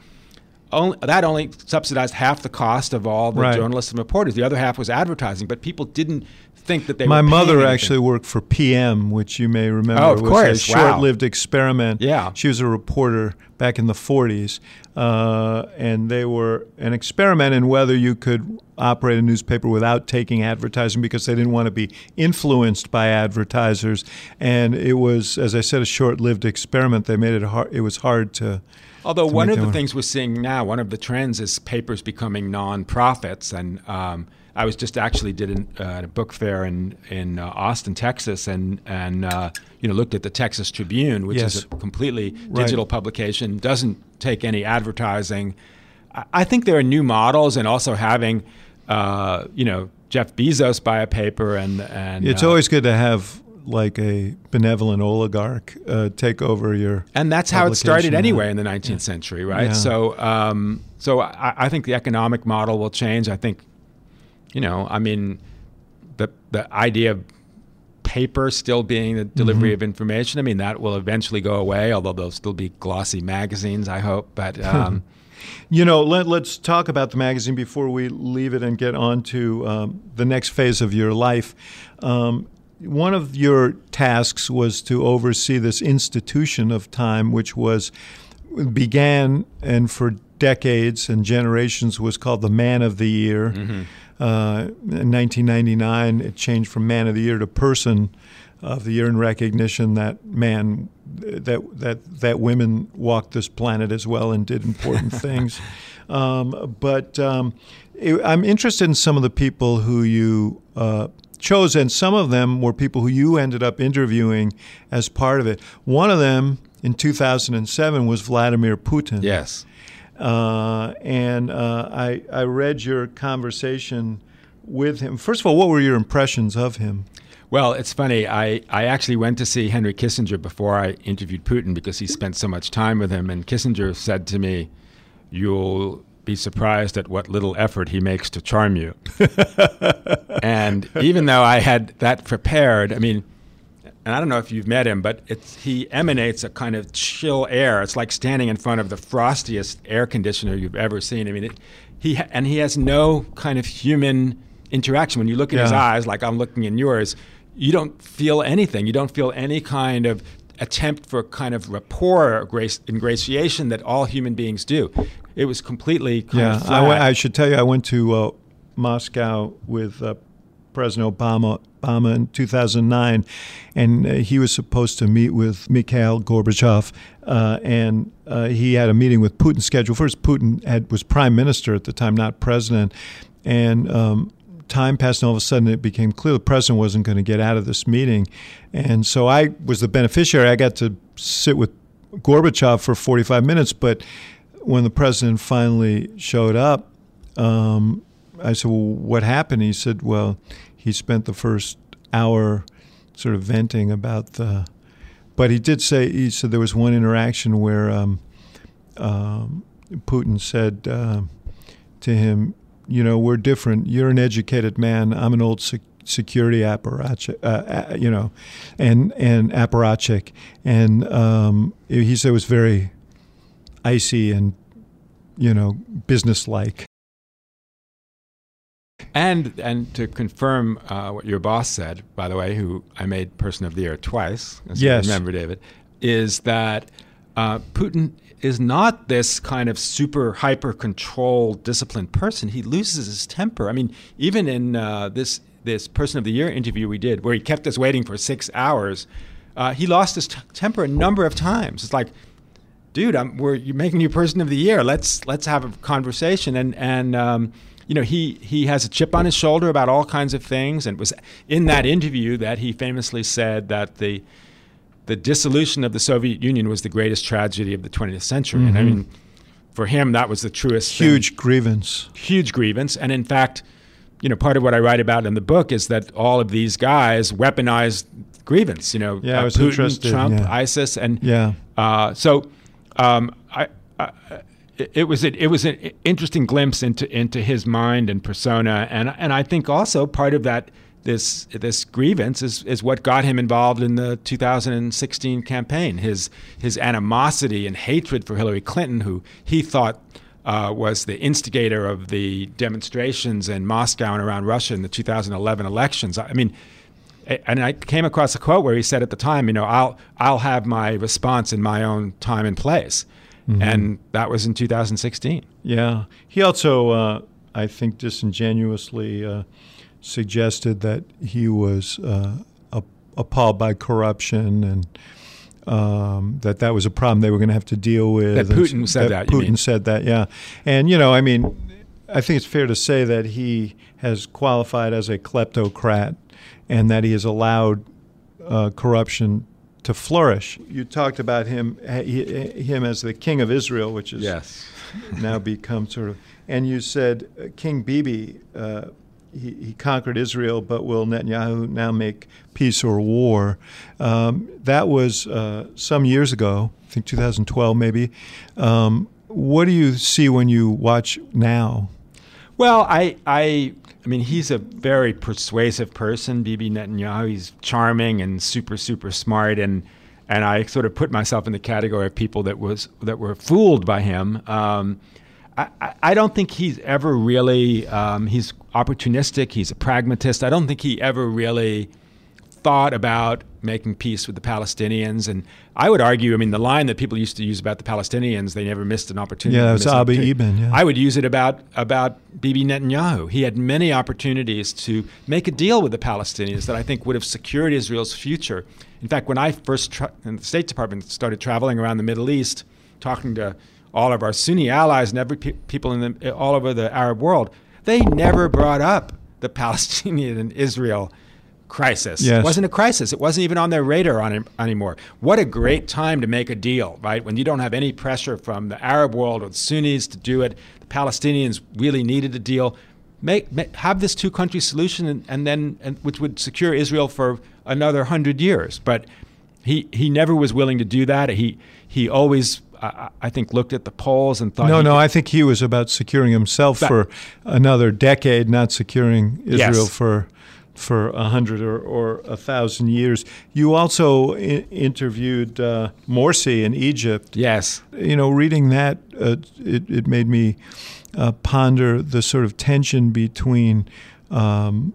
only, that only subsidized half the cost of all the right. journalists and reporters. The other half was advertising, but people didn't think that they. My mother anything. actually worked for PM, which you may remember. Oh, of was course, a short-lived experiment. Yeah, she was a reporter back in the 40s, uh, and they were an experiment in whether you could operate a newspaper without taking advertising because they didn't want to be influenced by advertisers. And it was, as I said, a short-lived experiment. They made it hard. It was hard to Although one of the things we're seeing now, one of the trends is papers becoming non-profits, and um, I was just actually did an, uh, a book fair in in uh, Austin, Texas, and and uh, you know looked at the Texas Tribune, which Yes. is a completely Right. digital publication, doesn't take any advertising. I, I think there are new models, and also having uh, you know Jeff Bezos buy a paper, and and It's uh, always good to have like a benevolent oligarch uh, take over your. and that's how it started anyway in the 19th century, right? Yeah. So, um, so I, I think the economic model will change. I think, you know, I mean, the the idea of paper still being the delivery Mm-hmm. of information. I mean, that will eventually go away. Although there'll still be glossy magazines, I hope. But um, You know, let, let's talk about the magazine before we leave it and get on to um, the next phase of your life. Um, one of your tasks was to oversee this institution of time, which was began and for decades and generations was called the Man of the Year. Uh, in 1999, it changed from Man of the Year to Person of the Year in recognition that man that that that women walked this planet as well and did important things. Um, but um, it- I'm interested in some of the people who you uh, chose, and some of them were people who you ended up interviewing as part of it. One of them in 2007 was Vladimir Putin. yes, Uh, and uh, I, I read your conversation with him. First of all, what were your impressions of him? Well, it's funny. I, I actually went to see Henry Kissinger before I interviewed Putin because he spent so much time with him. And Kissinger said to me, You'll be surprised at what little effort he makes to charm you. and even though I had that prepared, I mean, and I don't know if you've met him, but it's, he emanates a kind of chill air. It's like standing in front of the frostiest air conditioner you've ever seen. I mean, it, he and he has no kind of human interaction. When you look in his eyes, like I'm looking in yours, you don't feel anything. You don't feel any kind of attempt for kind of rapport or grace, ingratiation that all human beings do. It was completely Yeah, I, went, I should tell you, I went to uh, Moscow with uh, President Obama, Obama in 2009, and uh, he was supposed to meet with Mikhail Gorbachev, uh, and uh, he had a meeting with Putin scheduled. First, Putin had, was prime minister at the time, not president, and um, time passed, and all of a sudden it became clear the president wasn't going to get out of this meeting, and so I was the beneficiary. I got to sit with Gorbachev for 45 minutes, but when the president finally showed up, um, I said, "Well, what happened?" He said, "Well, he spent the first hour sort of venting about the." But he did say he said there was one interaction where um, um, Putin said uh, to him, "You know, we're different. You're an educated man. I'm an old sec- security apparatchik, uh, uh, you know, and and apparatchik." And um, he said it was very icy and you know businesslike. And and to confirm uh, what your boss said, by the way, who I made Person of the Year twice, as Yes. you remember, David, is that uh, Putin is not this kind of super hyper controlled, disciplined person. He loses his temper. I mean, even in uh, this this Person of the Year interview we did, where he kept us waiting for six hours, uh, he lost his t- temper a number of times. It's like dude, I'm, we're you're making you person of the year. Let's let's have a conversation. And and um, you know he he has a chip on his shoulder about all kinds of things. And it was in that interview that he famously said that the the dissolution of the Soviet Union was the greatest tragedy of the 20th century. And I mean, for him, that was the truest thing Huge grievance. huge grievance. And in fact, you know, part of what I write about in the book is that all of these guys weaponized grievance. You know, Yeah, uh, was Putin, Trump, yeah. ISIS, and Yeah. Uh, so um, I, I, it- it was it was an interesting glimpse into into his mind and persona, and and I think also part of that. This this grievance is, is what got him involved in the 2016 campaign. His his animosity and hatred for Hillary Clinton, who he thought uh, was the instigator of the demonstrations in Moscow and around Russia in the 2011 elections. I mean, and I came across a quote where he said at the time, you know, I'll I'll have my response in my own time and place, and that was in 2016. Yeah. He also, uh, I think, disingenuously uh, suggested that he was uh, appalled by corruption and um, that that was a problem they were going to have to deal with. That And Putin said that, you Putin said that, yeah. And, you know, I mean, I think it's fair to say that he has qualified as a kleptocrat and that he has allowed uh, corruption to flourish. You talked about him him as the king of Israel, which has yes. now become sort of. And you said uh, King Bibi, uh, he, he, conquered Israel, but will Netanyahu now make peace or war? Um, that was uh, some years ago, I think 2012 maybe. Um, what do you see when you watch now? Well, I, I, I mean, he's a very persuasive person, Bibi Netanyahu. He's charming and super, super smart, and and I sort of put myself in the category of people that was that were fooled by him. Um, I, I don't think he's ever really. Um, he's opportunistic. He's a pragmatist. I don't think he ever really thought about making peace with the Palestinians. And I would argue, I mean, the line that people used to use about the Palestinians, they never missed an opportunity. Yeah, it was Eban. Yeah. I would use it about about Bibi Netanyahu. He had many opportunities to make a deal with the Palestinians that I think would have secured Israel's future. In fact, when I first tra- in the State Department started traveling around the Middle East, talking to all of our Sunni allies and every pe- people in the, all over the Arab world, they never brought up the Palestinian and Israel crisis. Yes. It wasn't a crisis. It wasn't even on their radar on, anymore. What a great time to make a deal, right? When you don't have any pressure from the Arab world or the Sunnis to do it. The Palestinians really needed a deal. Make, make have this two country solution, and, and then and, which would secure Israel for another hundred years. But he he never was willing to do that. He he always I, I, think looked at the polls and thought. No, no, I think he was about securing himself for another decade, not securing Israel yes. for for a hundred or, or a thousand years. You also I- interviewed uh, Morsi in Egypt. Yes. You know, reading that, uh, it, it made me uh, ponder the sort of tension between um,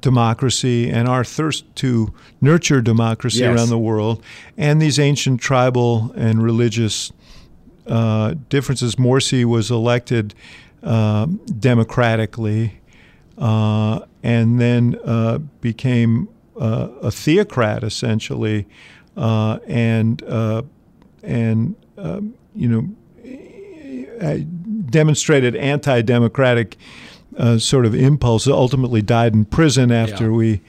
democracy and our thirst to nurture democracy yes. around the world and these ancient tribal and religious uh, differences. Morsi was elected um, democratically. Uh, and then uh, became uh, a theocrat essentially, uh, and uh, and um, you know demonstrated anti-democratic uh, sort of impulse. Ultimately, died in prison after yeah. we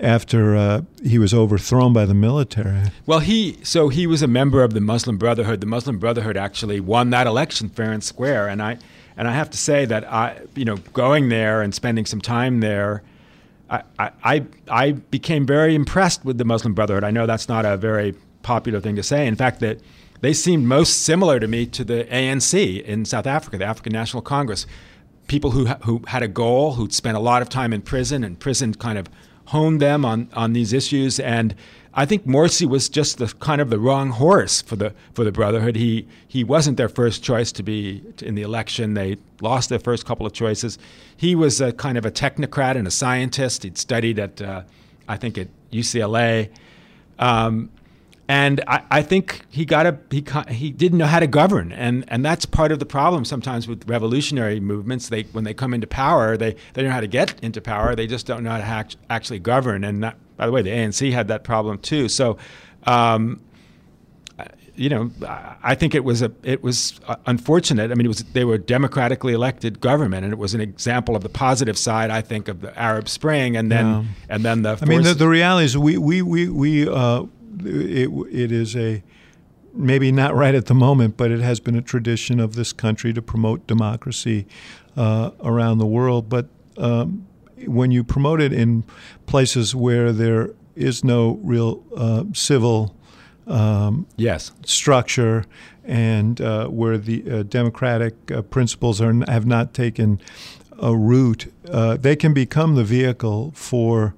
after uh, he was overthrown by the military. Well, he so he was a member of the Muslim Brotherhood. The Muslim Brotherhood actually won that election fair and square, and I and I have to say that I, you know, going there and spending some time there, I, I, I became very impressed with the Muslim Brotherhood. I know that's not a very popular thing to say. In fact, that they seemed most similar to me to the ANC in South Africa, the African National Congress. People who who had a goal, who'd spent a lot of time in prison, and prison kind of honed them on on these issues and I think Morsi was just the kind of the wrong horse for the for the Brotherhood. He he wasn't their first choice to be in the election. They lost their first couple of choices. He was a kind of a technocrat and a scientist. He'd studied at uh, I think at UCLA, um, and I, I, think he got a he he didn't know how to govern, and and that's part of the problem sometimes with revolutionary movements. They when they come into power, they they know how to get into power. They just don't know how to ha- actually govern, and that, by the way, the ANC had that problem too. So, um, you know, I think it was a it was uh, unfortunate. I mean, it was they were democratically elected government, and it was an example of the positive side, I think, of the Arab Spring, and then yeah. and then the. I mean, the, the reality is we we we we uh, it it is a maybe not right at the moment, but it has been a tradition of this country to promote democracy uh, around the world, but. Um, when you promote it in places where there is no real uh, civil um, yes structure and uh, where the uh, democratic uh, principles are have not taken a root, uh, they can become the vehicle for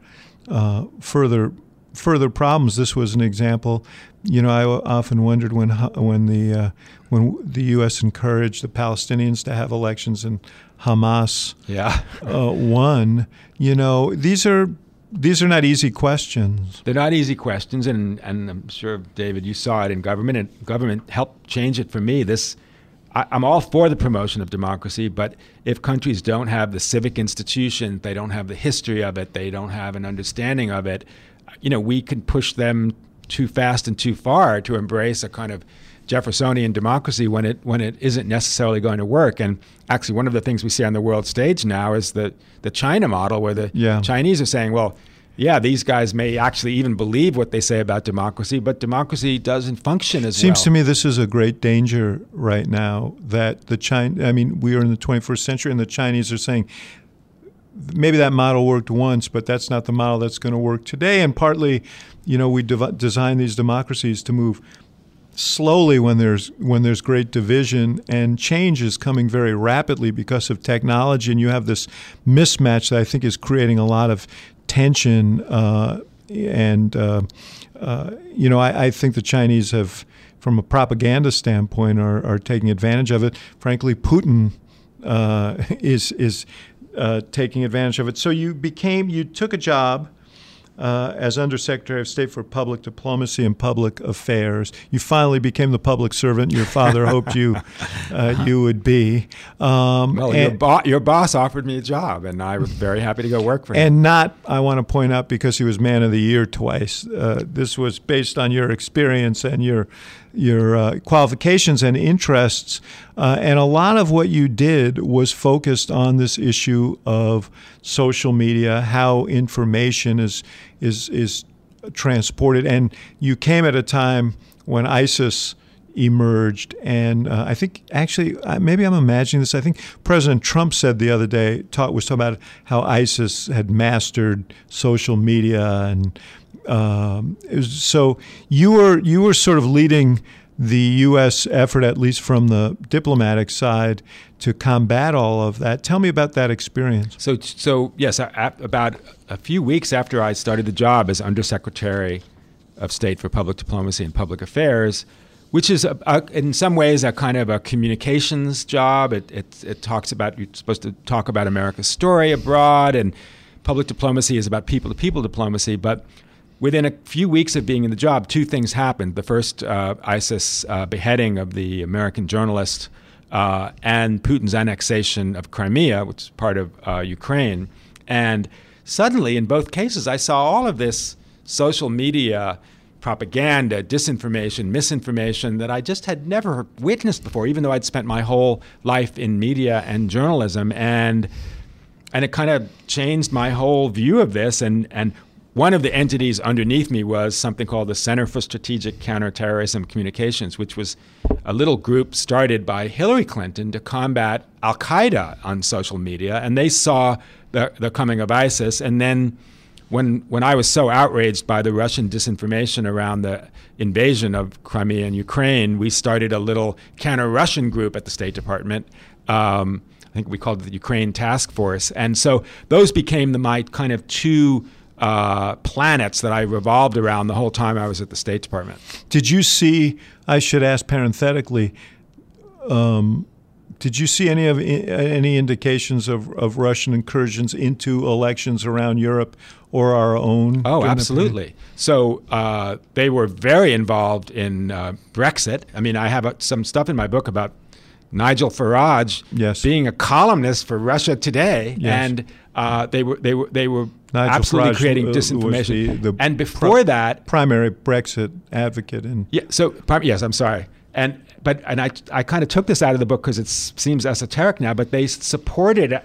uh, further further problems. This was an example. You know, I often wondered when when the when the U.S. encouraged the Palestinians to have elections and Hamas yeah. uh, won. You know, these are these are not easy questions. They're not easy questions, and and I'm sure David, you saw it in government, and government helped change it for me. This. I, I'm all for the promotion of democracy, but if countries don't have the civic institution, they don't have the history of it, they don't have an understanding of it, you know, we can push them too fast and too far to embrace a kind of Jeffersonian democracy when it when it isn't necessarily going to work. And actually, one of the things we see on the world stage now is the the China model, where the Yeah. Chinese are saying, well. Yeah, these guys may actually even believe what they say about democracy, but democracy doesn't function as Seems well. to me this is a great danger right now that the China. I mean, we are in the 21st century, and the Chinese are saying maybe that model worked once, but that's not the model that's going to work today. And partly, you know, we design these democracies to move slowly when there's when there's great division and change is coming very rapidly because of technology and you have this mismatch that I think is creating a lot of tension uh, and uh, uh, you know I, I think the Chinese have from a propaganda standpoint are, are taking advantage of it frankly Putin uh, is is uh, taking advantage of it so you became you took a job uh, as Undersecretary of State for Public Diplomacy and Public Affairs. You finally became the public servant your father hoped you uh, you would be. Um, well, your, bo- your boss offered me a job, and I was very happy to go work for him. and not, I want to point out, because he was Man of the Year twice. Uh, this was based on your experience and your your uh, qualifications and interests. Uh, and a lot of what you did was focused on this issue of social media, how information is is is transported. And you came at a time when ISIS emerged, and uh, I think actually uh, maybe I'm imagining this. I think President Trump said the other day talk was talking about how ISIS had mastered social media and um, was- so you were you were sort of leading the U.S. effort, at least from the diplomatic side, to combat all of that. Tell me about that experience. So, so yes, about a few weeks after I started the job as Undersecretary of State for Public Diplomacy and Public Affairs, which is a, a, in some ways a kind of a communications job. It, it, it talks about you're supposed to talk about America's story abroad, and public diplomacy is about people-to-people diplomacy. But within a few weeks of being in the job, two things happened. The first, uh, ISIS uh, beheading of the American journalist uh, and Putin's annexation of Crimea, which is part of uh, Ukraine. And suddenly, in both cases, I saw all of this social media propaganda, disinformation, misinformation that I just had never witnessed before, even though I'd spent my whole life in media and journalism. And and it kind of changed my whole view of this. And and one of the entities underneath me was something called the Center for Strategic Counterterrorism Communications, which was a little group started by Hillary Clinton to combat Al Qaeda on social media. And they saw the, the coming of ISIS. And then when, when I was so outraged by the Russian disinformation around the invasion of Crimea and Ukraine, we started a little counter Russian group at the State Department. Um, I think we called it the Ukraine Task Force. And so those became the, my kind of two uh, planets that I revolved around the whole time I was at the State Department. Did you see? I should ask parenthetically. Um, did you see any of any indications of, of Russian incursions into elections around Europe or our own? Oh, absolutely. So uh, they were very involved in uh, Brexit. I mean, I have uh, some stuff in my book about Nigel Farage Yes. being a columnist for Russia Today, Yes. and uh, they were they were they were Nigel absolutely Farage, creating uh, disinformation. the- the and before that, primary Brexit advocate and yeah. So prim- yes, I'm sorry. And but and I I kind of took this out of the book because it seems esoteric now. But they supported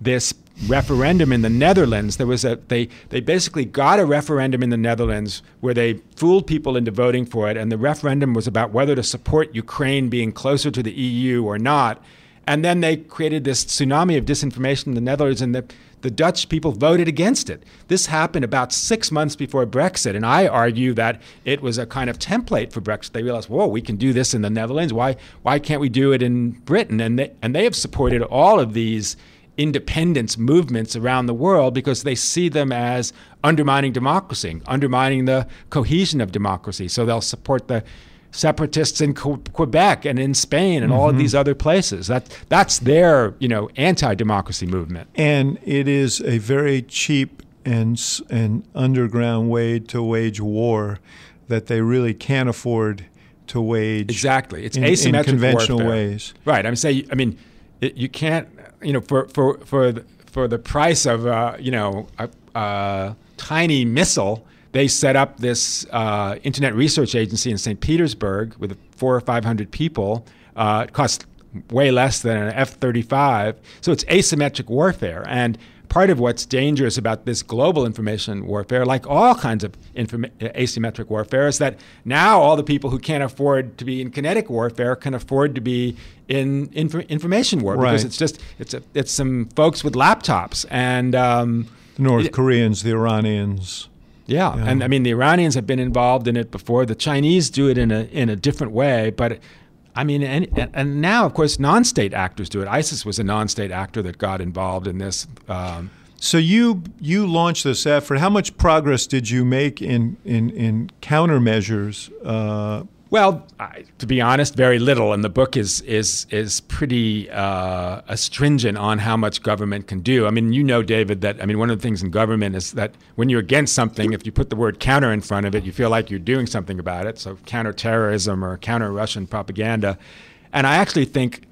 this referendum in the Netherlands. There was a they they basically got a referendum in the Netherlands where they fooled people into voting for it, and the referendum was about whether to support Ukraine being closer to the EU or not. And then they created this tsunami of disinformation in the Netherlands, and the, the Dutch people voted against it. This happened about six months before Brexit, and I argue that it was a kind of template for Brexit. They realized, whoa, we can do this in the Netherlands. Why, why can't we do it in Britain? And they, and they have supported all of these independence movements around the world because they see them as undermining democracy, undermining the cohesion of democracy. So they'll support the separatists in Quebec and in Spain and all of these other places. That that's their you know anti-democracy movement. and it is a very cheap and and underground way to wage war that they really can't afford to wage Exactly, it's in, in asymmetric conventional warfare. ways. Right. I'm saying. I mean, it, you can't. You know, for for for the, for the price of uh, you know a, a tiny missile, they set up this uh, internet research agency in St. Petersburg with four or five hundred people. Uh, it cost way less than an F 35. So it's asymmetric warfare. And part of what's dangerous about this global information warfare, like all kinds of informa- asymmetric warfare, is that now all the people who can't afford to be in kinetic warfare can afford to be in inf- information war Right. because it's just it's a, it's some folks with laptops and. Um, The North it- Koreans, the Iranians. Yeah. Yeah. and I mean the Iranians have been involved in it before. The Chinese do it in a in a different way, but I mean, and, and now of course non-state actors do it. ISIS was a non-state actor that got involved in this. Um, So you you launched this effort. How much progress did you make in in, in countermeasures? Uh, well, I, to be honest, very little, and the book is is is pretty uh, astringent on how much government can do. I mean, you know, David, that I mean, one of the things in government is that when you're against something, if you put the word counter in front of it, you feel like you're doing something about it. So, counterterrorism or counter Russian propaganda, and I actually think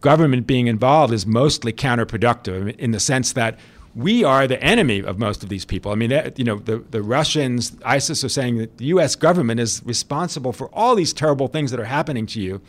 government being involved is mostly counterproductive in the sense that we are the enemy of most of these people. I mean, you know, the, the Russians, ISIS are saying that the U.S. government is responsible for all these terrible things that are happening to you.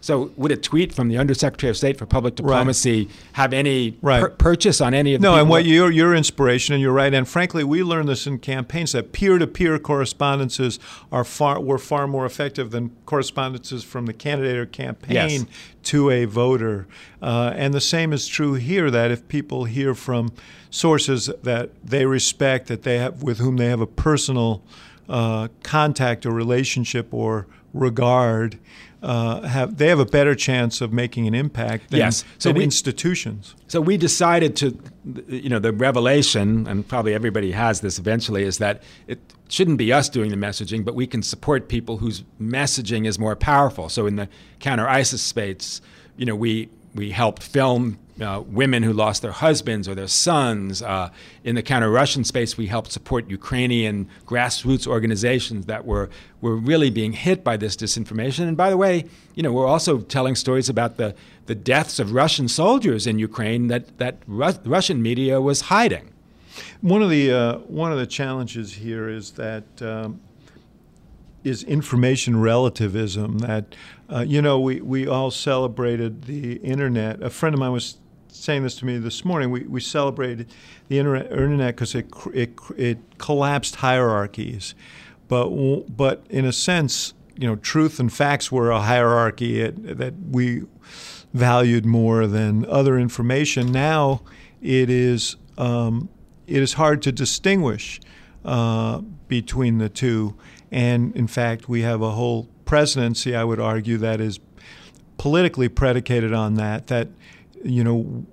So, would a tweet from the Undersecretary of State for Public Diplomacy have any Right. pur- purchase on any of the no, and what your your inspiration, and you're right. And frankly, we learned this in campaigns that peer-to-peer correspondences are far were far more effective than correspondences from the candidate or campaign Yes. to a voter. Uh, and the same is true here. That if people hear from sources that they respect, that they have with whom they have a personal uh, contact or relationship or regard. Uh, have they have a better chance of making an impact than, Yes. So than we- institutions? So we decided to, you know, the revelation, and probably everybody has this eventually, is that it shouldn't be us doing the messaging, but we can support people whose messaging is more powerful. So in the counter ISIS space, you know, we we helped film uh, women who lost their husbands or their sons. Uh, in the counter Russian space, we helped support Ukrainian grassroots organizations that were were really being hit by this disinformation. And by the way, you know, we're also telling stories about the the deaths of Russian soldiers in Ukraine that that Ru- Russian media was hiding. One of the uh, one of the challenges here is that um, is information relativism. That uh, you know we, we all celebrated the internet. A friend of mine was saying this to me this morning. We, we celebrated the internet because it, it it collapsed hierarchies, but but in a sense, you know, truth and facts were a hierarchy it, that we valued more than other information. Now it is um, it is hard to distinguish uh, between the two, and in fact, we have a whole presidency. I would argue that is politically predicated on that. That you know,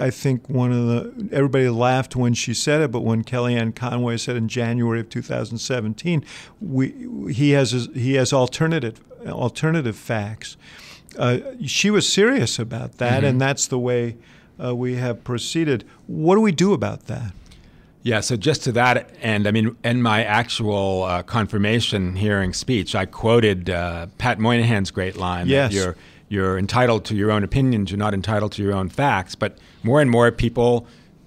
I think one of the everybody laughed when she said it, but when Kellyanne Conway said in January of 2017, we he has he has alternative alternative facts. Uh, she was serious about that, and that's the way uh, we have proceeded. What do we do about that? Yeah, so just to that end, I mean, in my actual uh, confirmation hearing speech, I quoted uh, Pat Moynihan's great line Yes. that you're you're entitled to your own opinions, you're not entitled to your own facts. But more and more people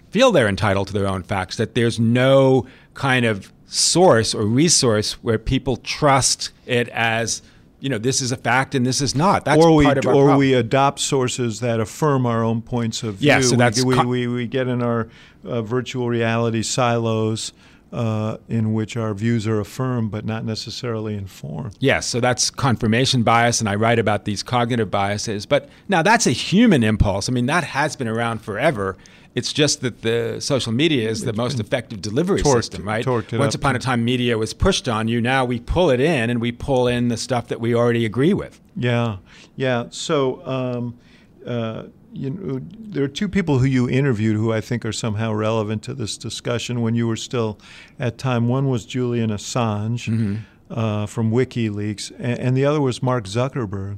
feel they're entitled to their own facts. That there's no kind of source or resource where people trust it as you know this is a fact and this is not. That's or we part of our or problem. we adopt sources that affirm our own points of view. Yeah, so We- that's we, co- we, we get in our uh, virtual reality silos uh, in which our views are affirmed but not necessarily informed. Yes, so that's confirmation bias, and I write about these cognitive biases. But now that's a human impulse. I mean, that has been around forever. It's just that the social media is the most effective delivery torqued- system, right? Once up. upon a time, media was pushed on you. Now we pull it in, and we pull in the stuff that we already agree with. Yeah, yeah. So, um, uh, you know, there are two people who you interviewed who I think are somehow relevant to this discussion when you were still at time. One was Julian Assange uh, from WikiLeaks, and, and the other was Mark Zuckerberg.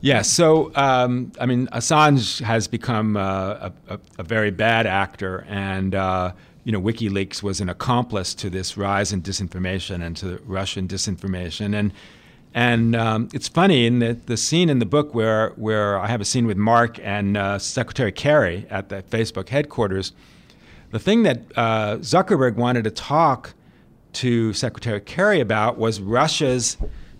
Yeah, so um, I mean, Assange has become uh, a, a, a very bad actor, and uh, you know, WikiLeaks was an accomplice to this rise in disinformation and to Russian disinformation, and and um, it's funny in the, the scene in the book where where I have a scene with Mark and uh, Secretary Kerry at the Facebook headquarters. The thing that uh, Zuckerberg wanted to talk to Secretary Kerry about was Russia's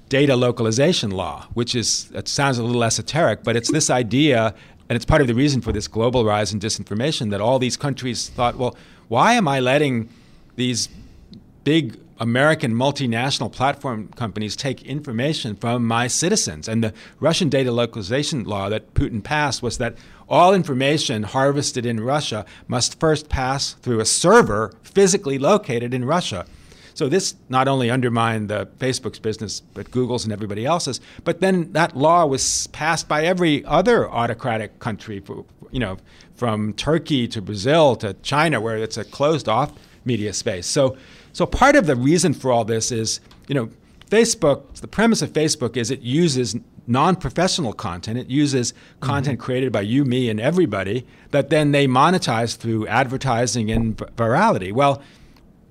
data localization law, which is, it sounds a little esoteric, but it's this idea, and it's part of the reason for this global rise in disinformation, that all these countries thought, well, why am I letting these big American multinational platform companies take information from my citizens. And the Russian data localization law that Putin passed was that all information harvested in Russia must first pass through a server physically located in Russia. So this not only undermined the Facebook's business, but Google's and everybody else's. But then that law was passed by every other autocratic country, you know, from Turkey to Brazil to China, where it's a closed-off media space. So so part of the reason for all this is, you know, Facebook, the premise of Facebook is it uses non-professional content. It uses content mm-hmm. created by you, me, and everybody that then they monetize through advertising and virality. Well,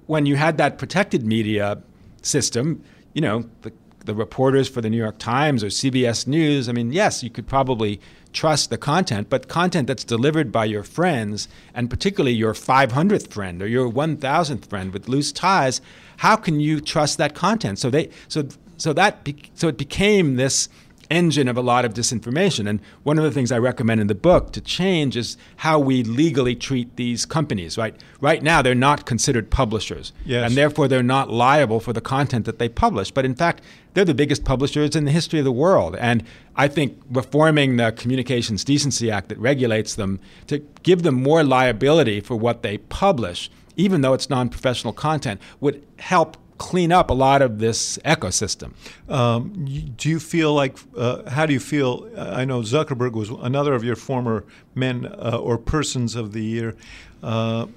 when you had that protected media system, you know, the, the reporters for the New York Times or CBS News, I mean, yes, you could probably trust the content, but content that's delivered by your friends, and particularly your 500th friend or your 1,000th friend with loose ties, how can you trust that content? So they, so so that, so it became this engine of a lot of disinformation. And one of the things I recommend in the book to change is how we legally treat these companies, right? Right now, they're not considered publishers. Yes. And therefore, they're not liable for the content that they publish. But in fact, they're the biggest publishers in the history of the world. And I think reforming the Communications Decency Act that regulates them to give them more liability for what they publish, even though it's non professional content, would help clean up a lot of this ecosystem. Um, do you feel like, uh, how do you feel? I know Zuckerberg was another of your former men uh, or persons of the year. Uh,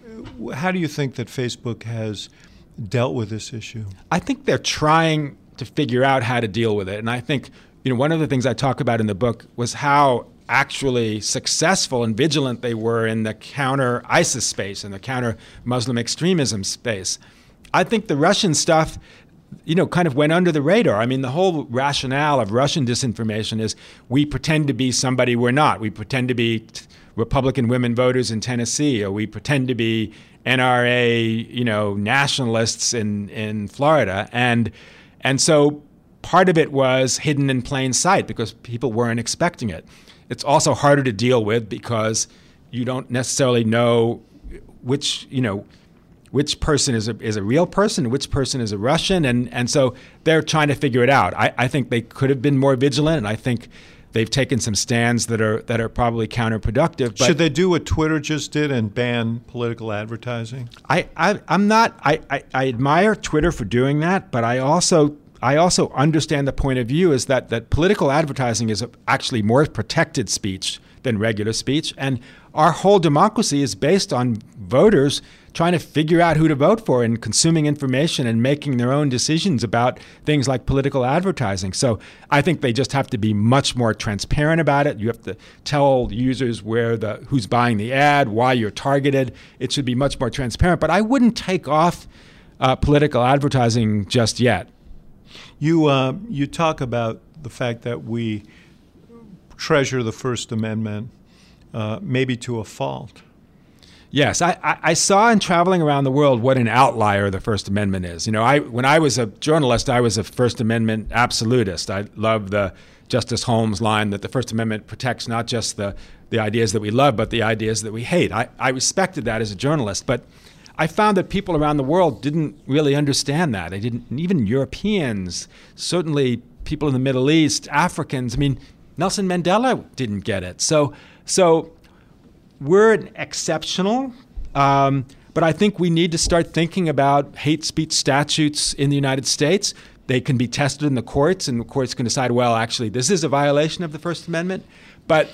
how do you think that Facebook has dealt with this issue? I think they're trying to figure out how to deal with it. And I think, you know, one of the things I talk about in the book was how actually successful and vigilant they were in the counter ISIS space and the counter Muslim extremism space. I think the Russian stuff, you know, kind of went under the radar. I mean, the whole rationale of Russian disinformation is we pretend to be somebody we're not. We pretend to be Republican women voters in Tennessee, or we pretend to be NRA, you know, nationalists in in Florida, and and so part of it was hidden in plain sight because people weren't expecting it. It's also harder to deal with because you don't necessarily know which, you know, which person is a, is a real person, which person is a Russian, and, and so they're trying to figure it out. I, I think they could have been more vigilant, and I think they've taken some stands that are that are probably counterproductive. Should they do what Twitter just did and ban political advertising? I, I am not. I, I, I admire Twitter for doing that, but I also I also understand the point of view is that that political advertising is actually more protected speech than regular speech, and our whole democracy is based on voters trying to figure out who to vote for and consuming information and making their own decisions about things like political advertising. So I think they just have to be much more transparent about it. You have to tell users where the who's buying the ad, why you're targeted. It should be much more transparent. But I wouldn't take off uh, political advertising just yet. You uh, you talk about the fact that we treasure the First Amendment, uh, maybe to a fault. Yes, I, I, saw in traveling around the world what an outlier the First Amendment is. You know, I when I was a journalist, I was a First Amendment absolutist. I love the Justice Holmes line that the First Amendment protects not just the, the ideas that we love, but the ideas that we hate. I, I respected that as a journalist, but I found that people around the world didn't really understand that. They didn't, even Europeans, certainly people in the Middle East, Africans. I mean, Nelson Mandela didn't get it. So, so we're an exceptional, um, but I think we need to start thinking about hate speech statutes in the United States. They can be tested in the courts, and the courts can decide, well, actually, this is a violation of the First Amendment. But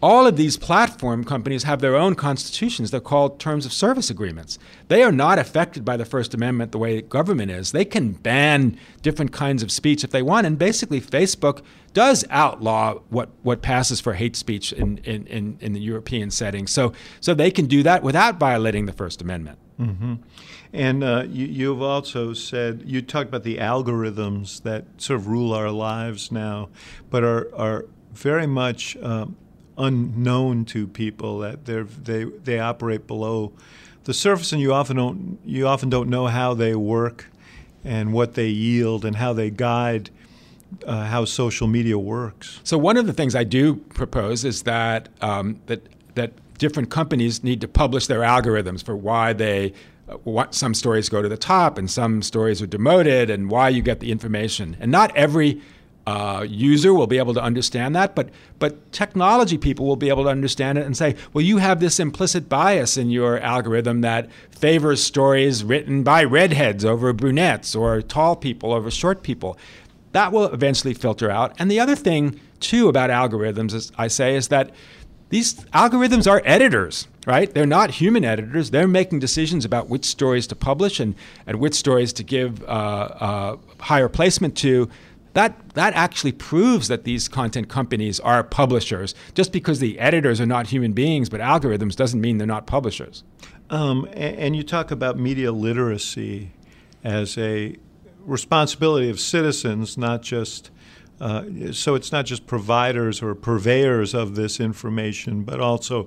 all of these platform companies have their own constitutions. They're called terms of service agreements. They are not affected by the First Amendment the way government is. They can ban different kinds of speech if they want. And basically, Facebook does outlaw what, what passes for hate speech in, in, in, in the European setting. So, so they can do that without violating the First Amendment. Mm-hmm. And uh, you, have also said, you talked about the algorithms that sort of rule our lives now, but are, are very much. Um, unknown to people that they they they operate below the surface, and you often don't you often don't know how they work. and what they yield and how they guide uh, how social media works. So one of the things I do propose is that um, that that different companies need to publish their algorithms for why they uh, what some stories go to the top and some stories are demoted and why you get the information. And not every uh, user will be able to understand that, but but technology people will be able to understand it and say, well, you have this implicit bias in your algorithm that favors stories written by redheads over brunettes or tall people over short people. That will eventually filter out. And the other thing too about algorithms, as I say, is that these algorithms are editors, right? They're not human editors. They're making decisions about which stories to publish and, and which stories to give uh, uh, higher placement to that that actually proves that these content companies are publishers. Just because the editors are not human beings but algorithms doesn't mean they're not publishers. Um, and, and, you talk about media literacy as a responsibility of citizens, not just. Uh, so it's not just providers or purveyors of this information, but also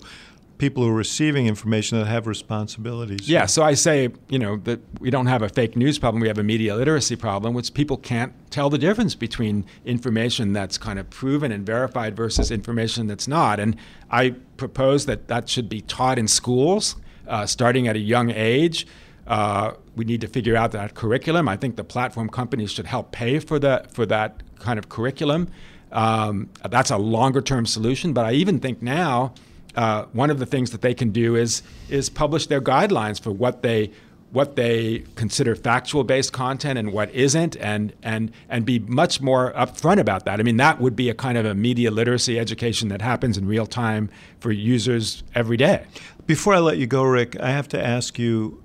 people who are receiving information that have responsibilities. Yeah, so I say, you know, that we don't have a fake news problem, we have a media literacy problem, which people can't tell the difference between information that's kind of proven and verified versus information that's not. And I propose that that should be taught in schools, uh, starting at a young age. Uh, we need to figure out that curriculum. I think the platform companies should help pay for that for that kind of curriculum. Um, that's a longer term solution, but I even think now uh, one of the things that they can do is is publish their guidelines for what they what they consider factual based content and what isn't and and and be much more upfront about that. I mean that would be a kind of a media literacy education that happens in real time for users every day. Before I let you go Rick, I have to ask you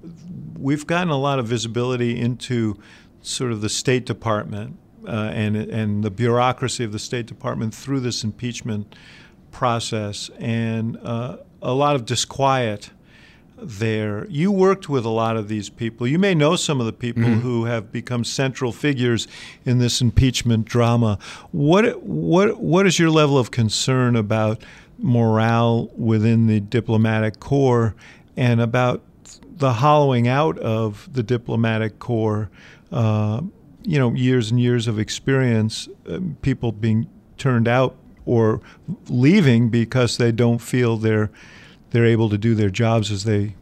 we've gotten a lot of visibility into sort of the State Department uh, and and the bureaucracy of the State Department through this impeachment process and uh, a lot of disquiet there. You worked with a lot of these people. You may know some of the people mm-hmm. who have become central figures in this impeachment drama. What what what is your level of concern about morale within the diplomatic corps and about the hollowing out of the diplomatic corps? Uh, you know, years and years of experience, uh, people being turned out or leaving because they don't feel they're they're able to do their jobs as they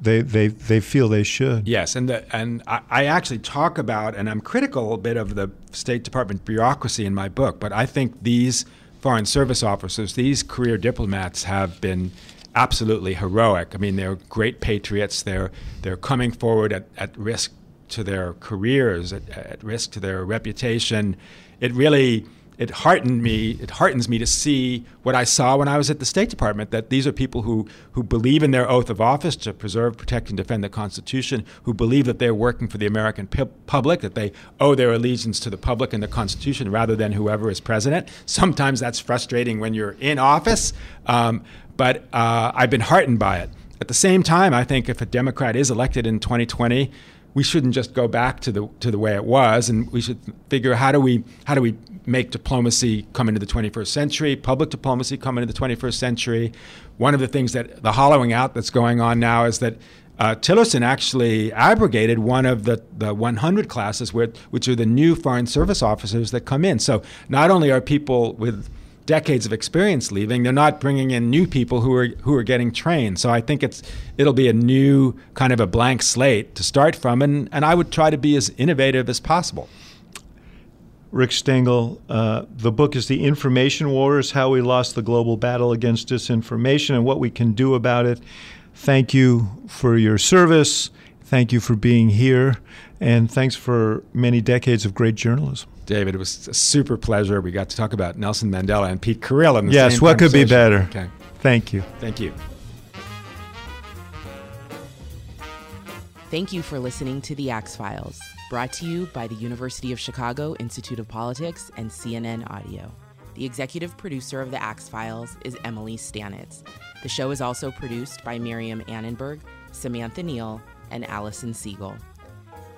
they they they feel they should. Yes, and the, and I, I, actually talk about and I'm critical a bit of the State Department bureaucracy in my book, but I think these foreign service officers, these career diplomats, have been absolutely heroic. I mean, they're great patriots. They're they're coming forward at, at risk to their careers, at, at risk to their reputation. It really it heartened me. It heartens me to see what I saw when I was at the State Department. That these are people who who believe in their oath of office to preserve, protect, and defend the Constitution. Who believe that they're working for the American pu- public. That they owe their allegiance to the public and the Constitution rather than whoever is president. Sometimes that's frustrating when you're in office, um, but uh, I've been heartened by it. At the same time, I think if a Democrat is elected in 2020 we shouldn't just go back to the to the way it was, and we should figure how do we how do we make diplomacy come into the 21st century, public diplomacy come into the 21st century. One of the things that the hollowing out that's going on now is that uh, Tillerson actually abrogated one of the, the 100 classes, which, which are the new foreign service officers that come in. So not only are people with decades of experience leaving. They're not bringing in new people who are who are getting trained. So I think it's it'll be a new kind of a blank slate to start from, and and I would try to be as innovative as possible. Rick Stengel, uh, the book is The Information Wars How We Lost the Global Battle Against Disinformation and What We Can Do About It. Thank you for your service. Thank you for being here. And thanks for many decades of great journalism. David, it was a super pleasure. We got to talk about Nelson Mandela and Pete Carril in the yes, same what could be better? Okay. Thank you. Thank you. Thank you for listening to The Axe Files, brought to you by the University of Chicago Institute of Politics and CNN Audio. The executive producer of The Axe Files is Emily Stanitz. The show is also produced by Miriam Annenberg, Samantha Neal, and Allison Siegel.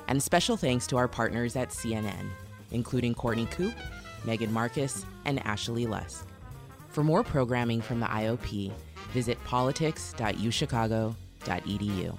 And special thanks to our partners at CNN including Courtney Coupe, Megan Marcus, and Ashley Lusk. For more programming from the IOP, visit politics.uchicago.edu.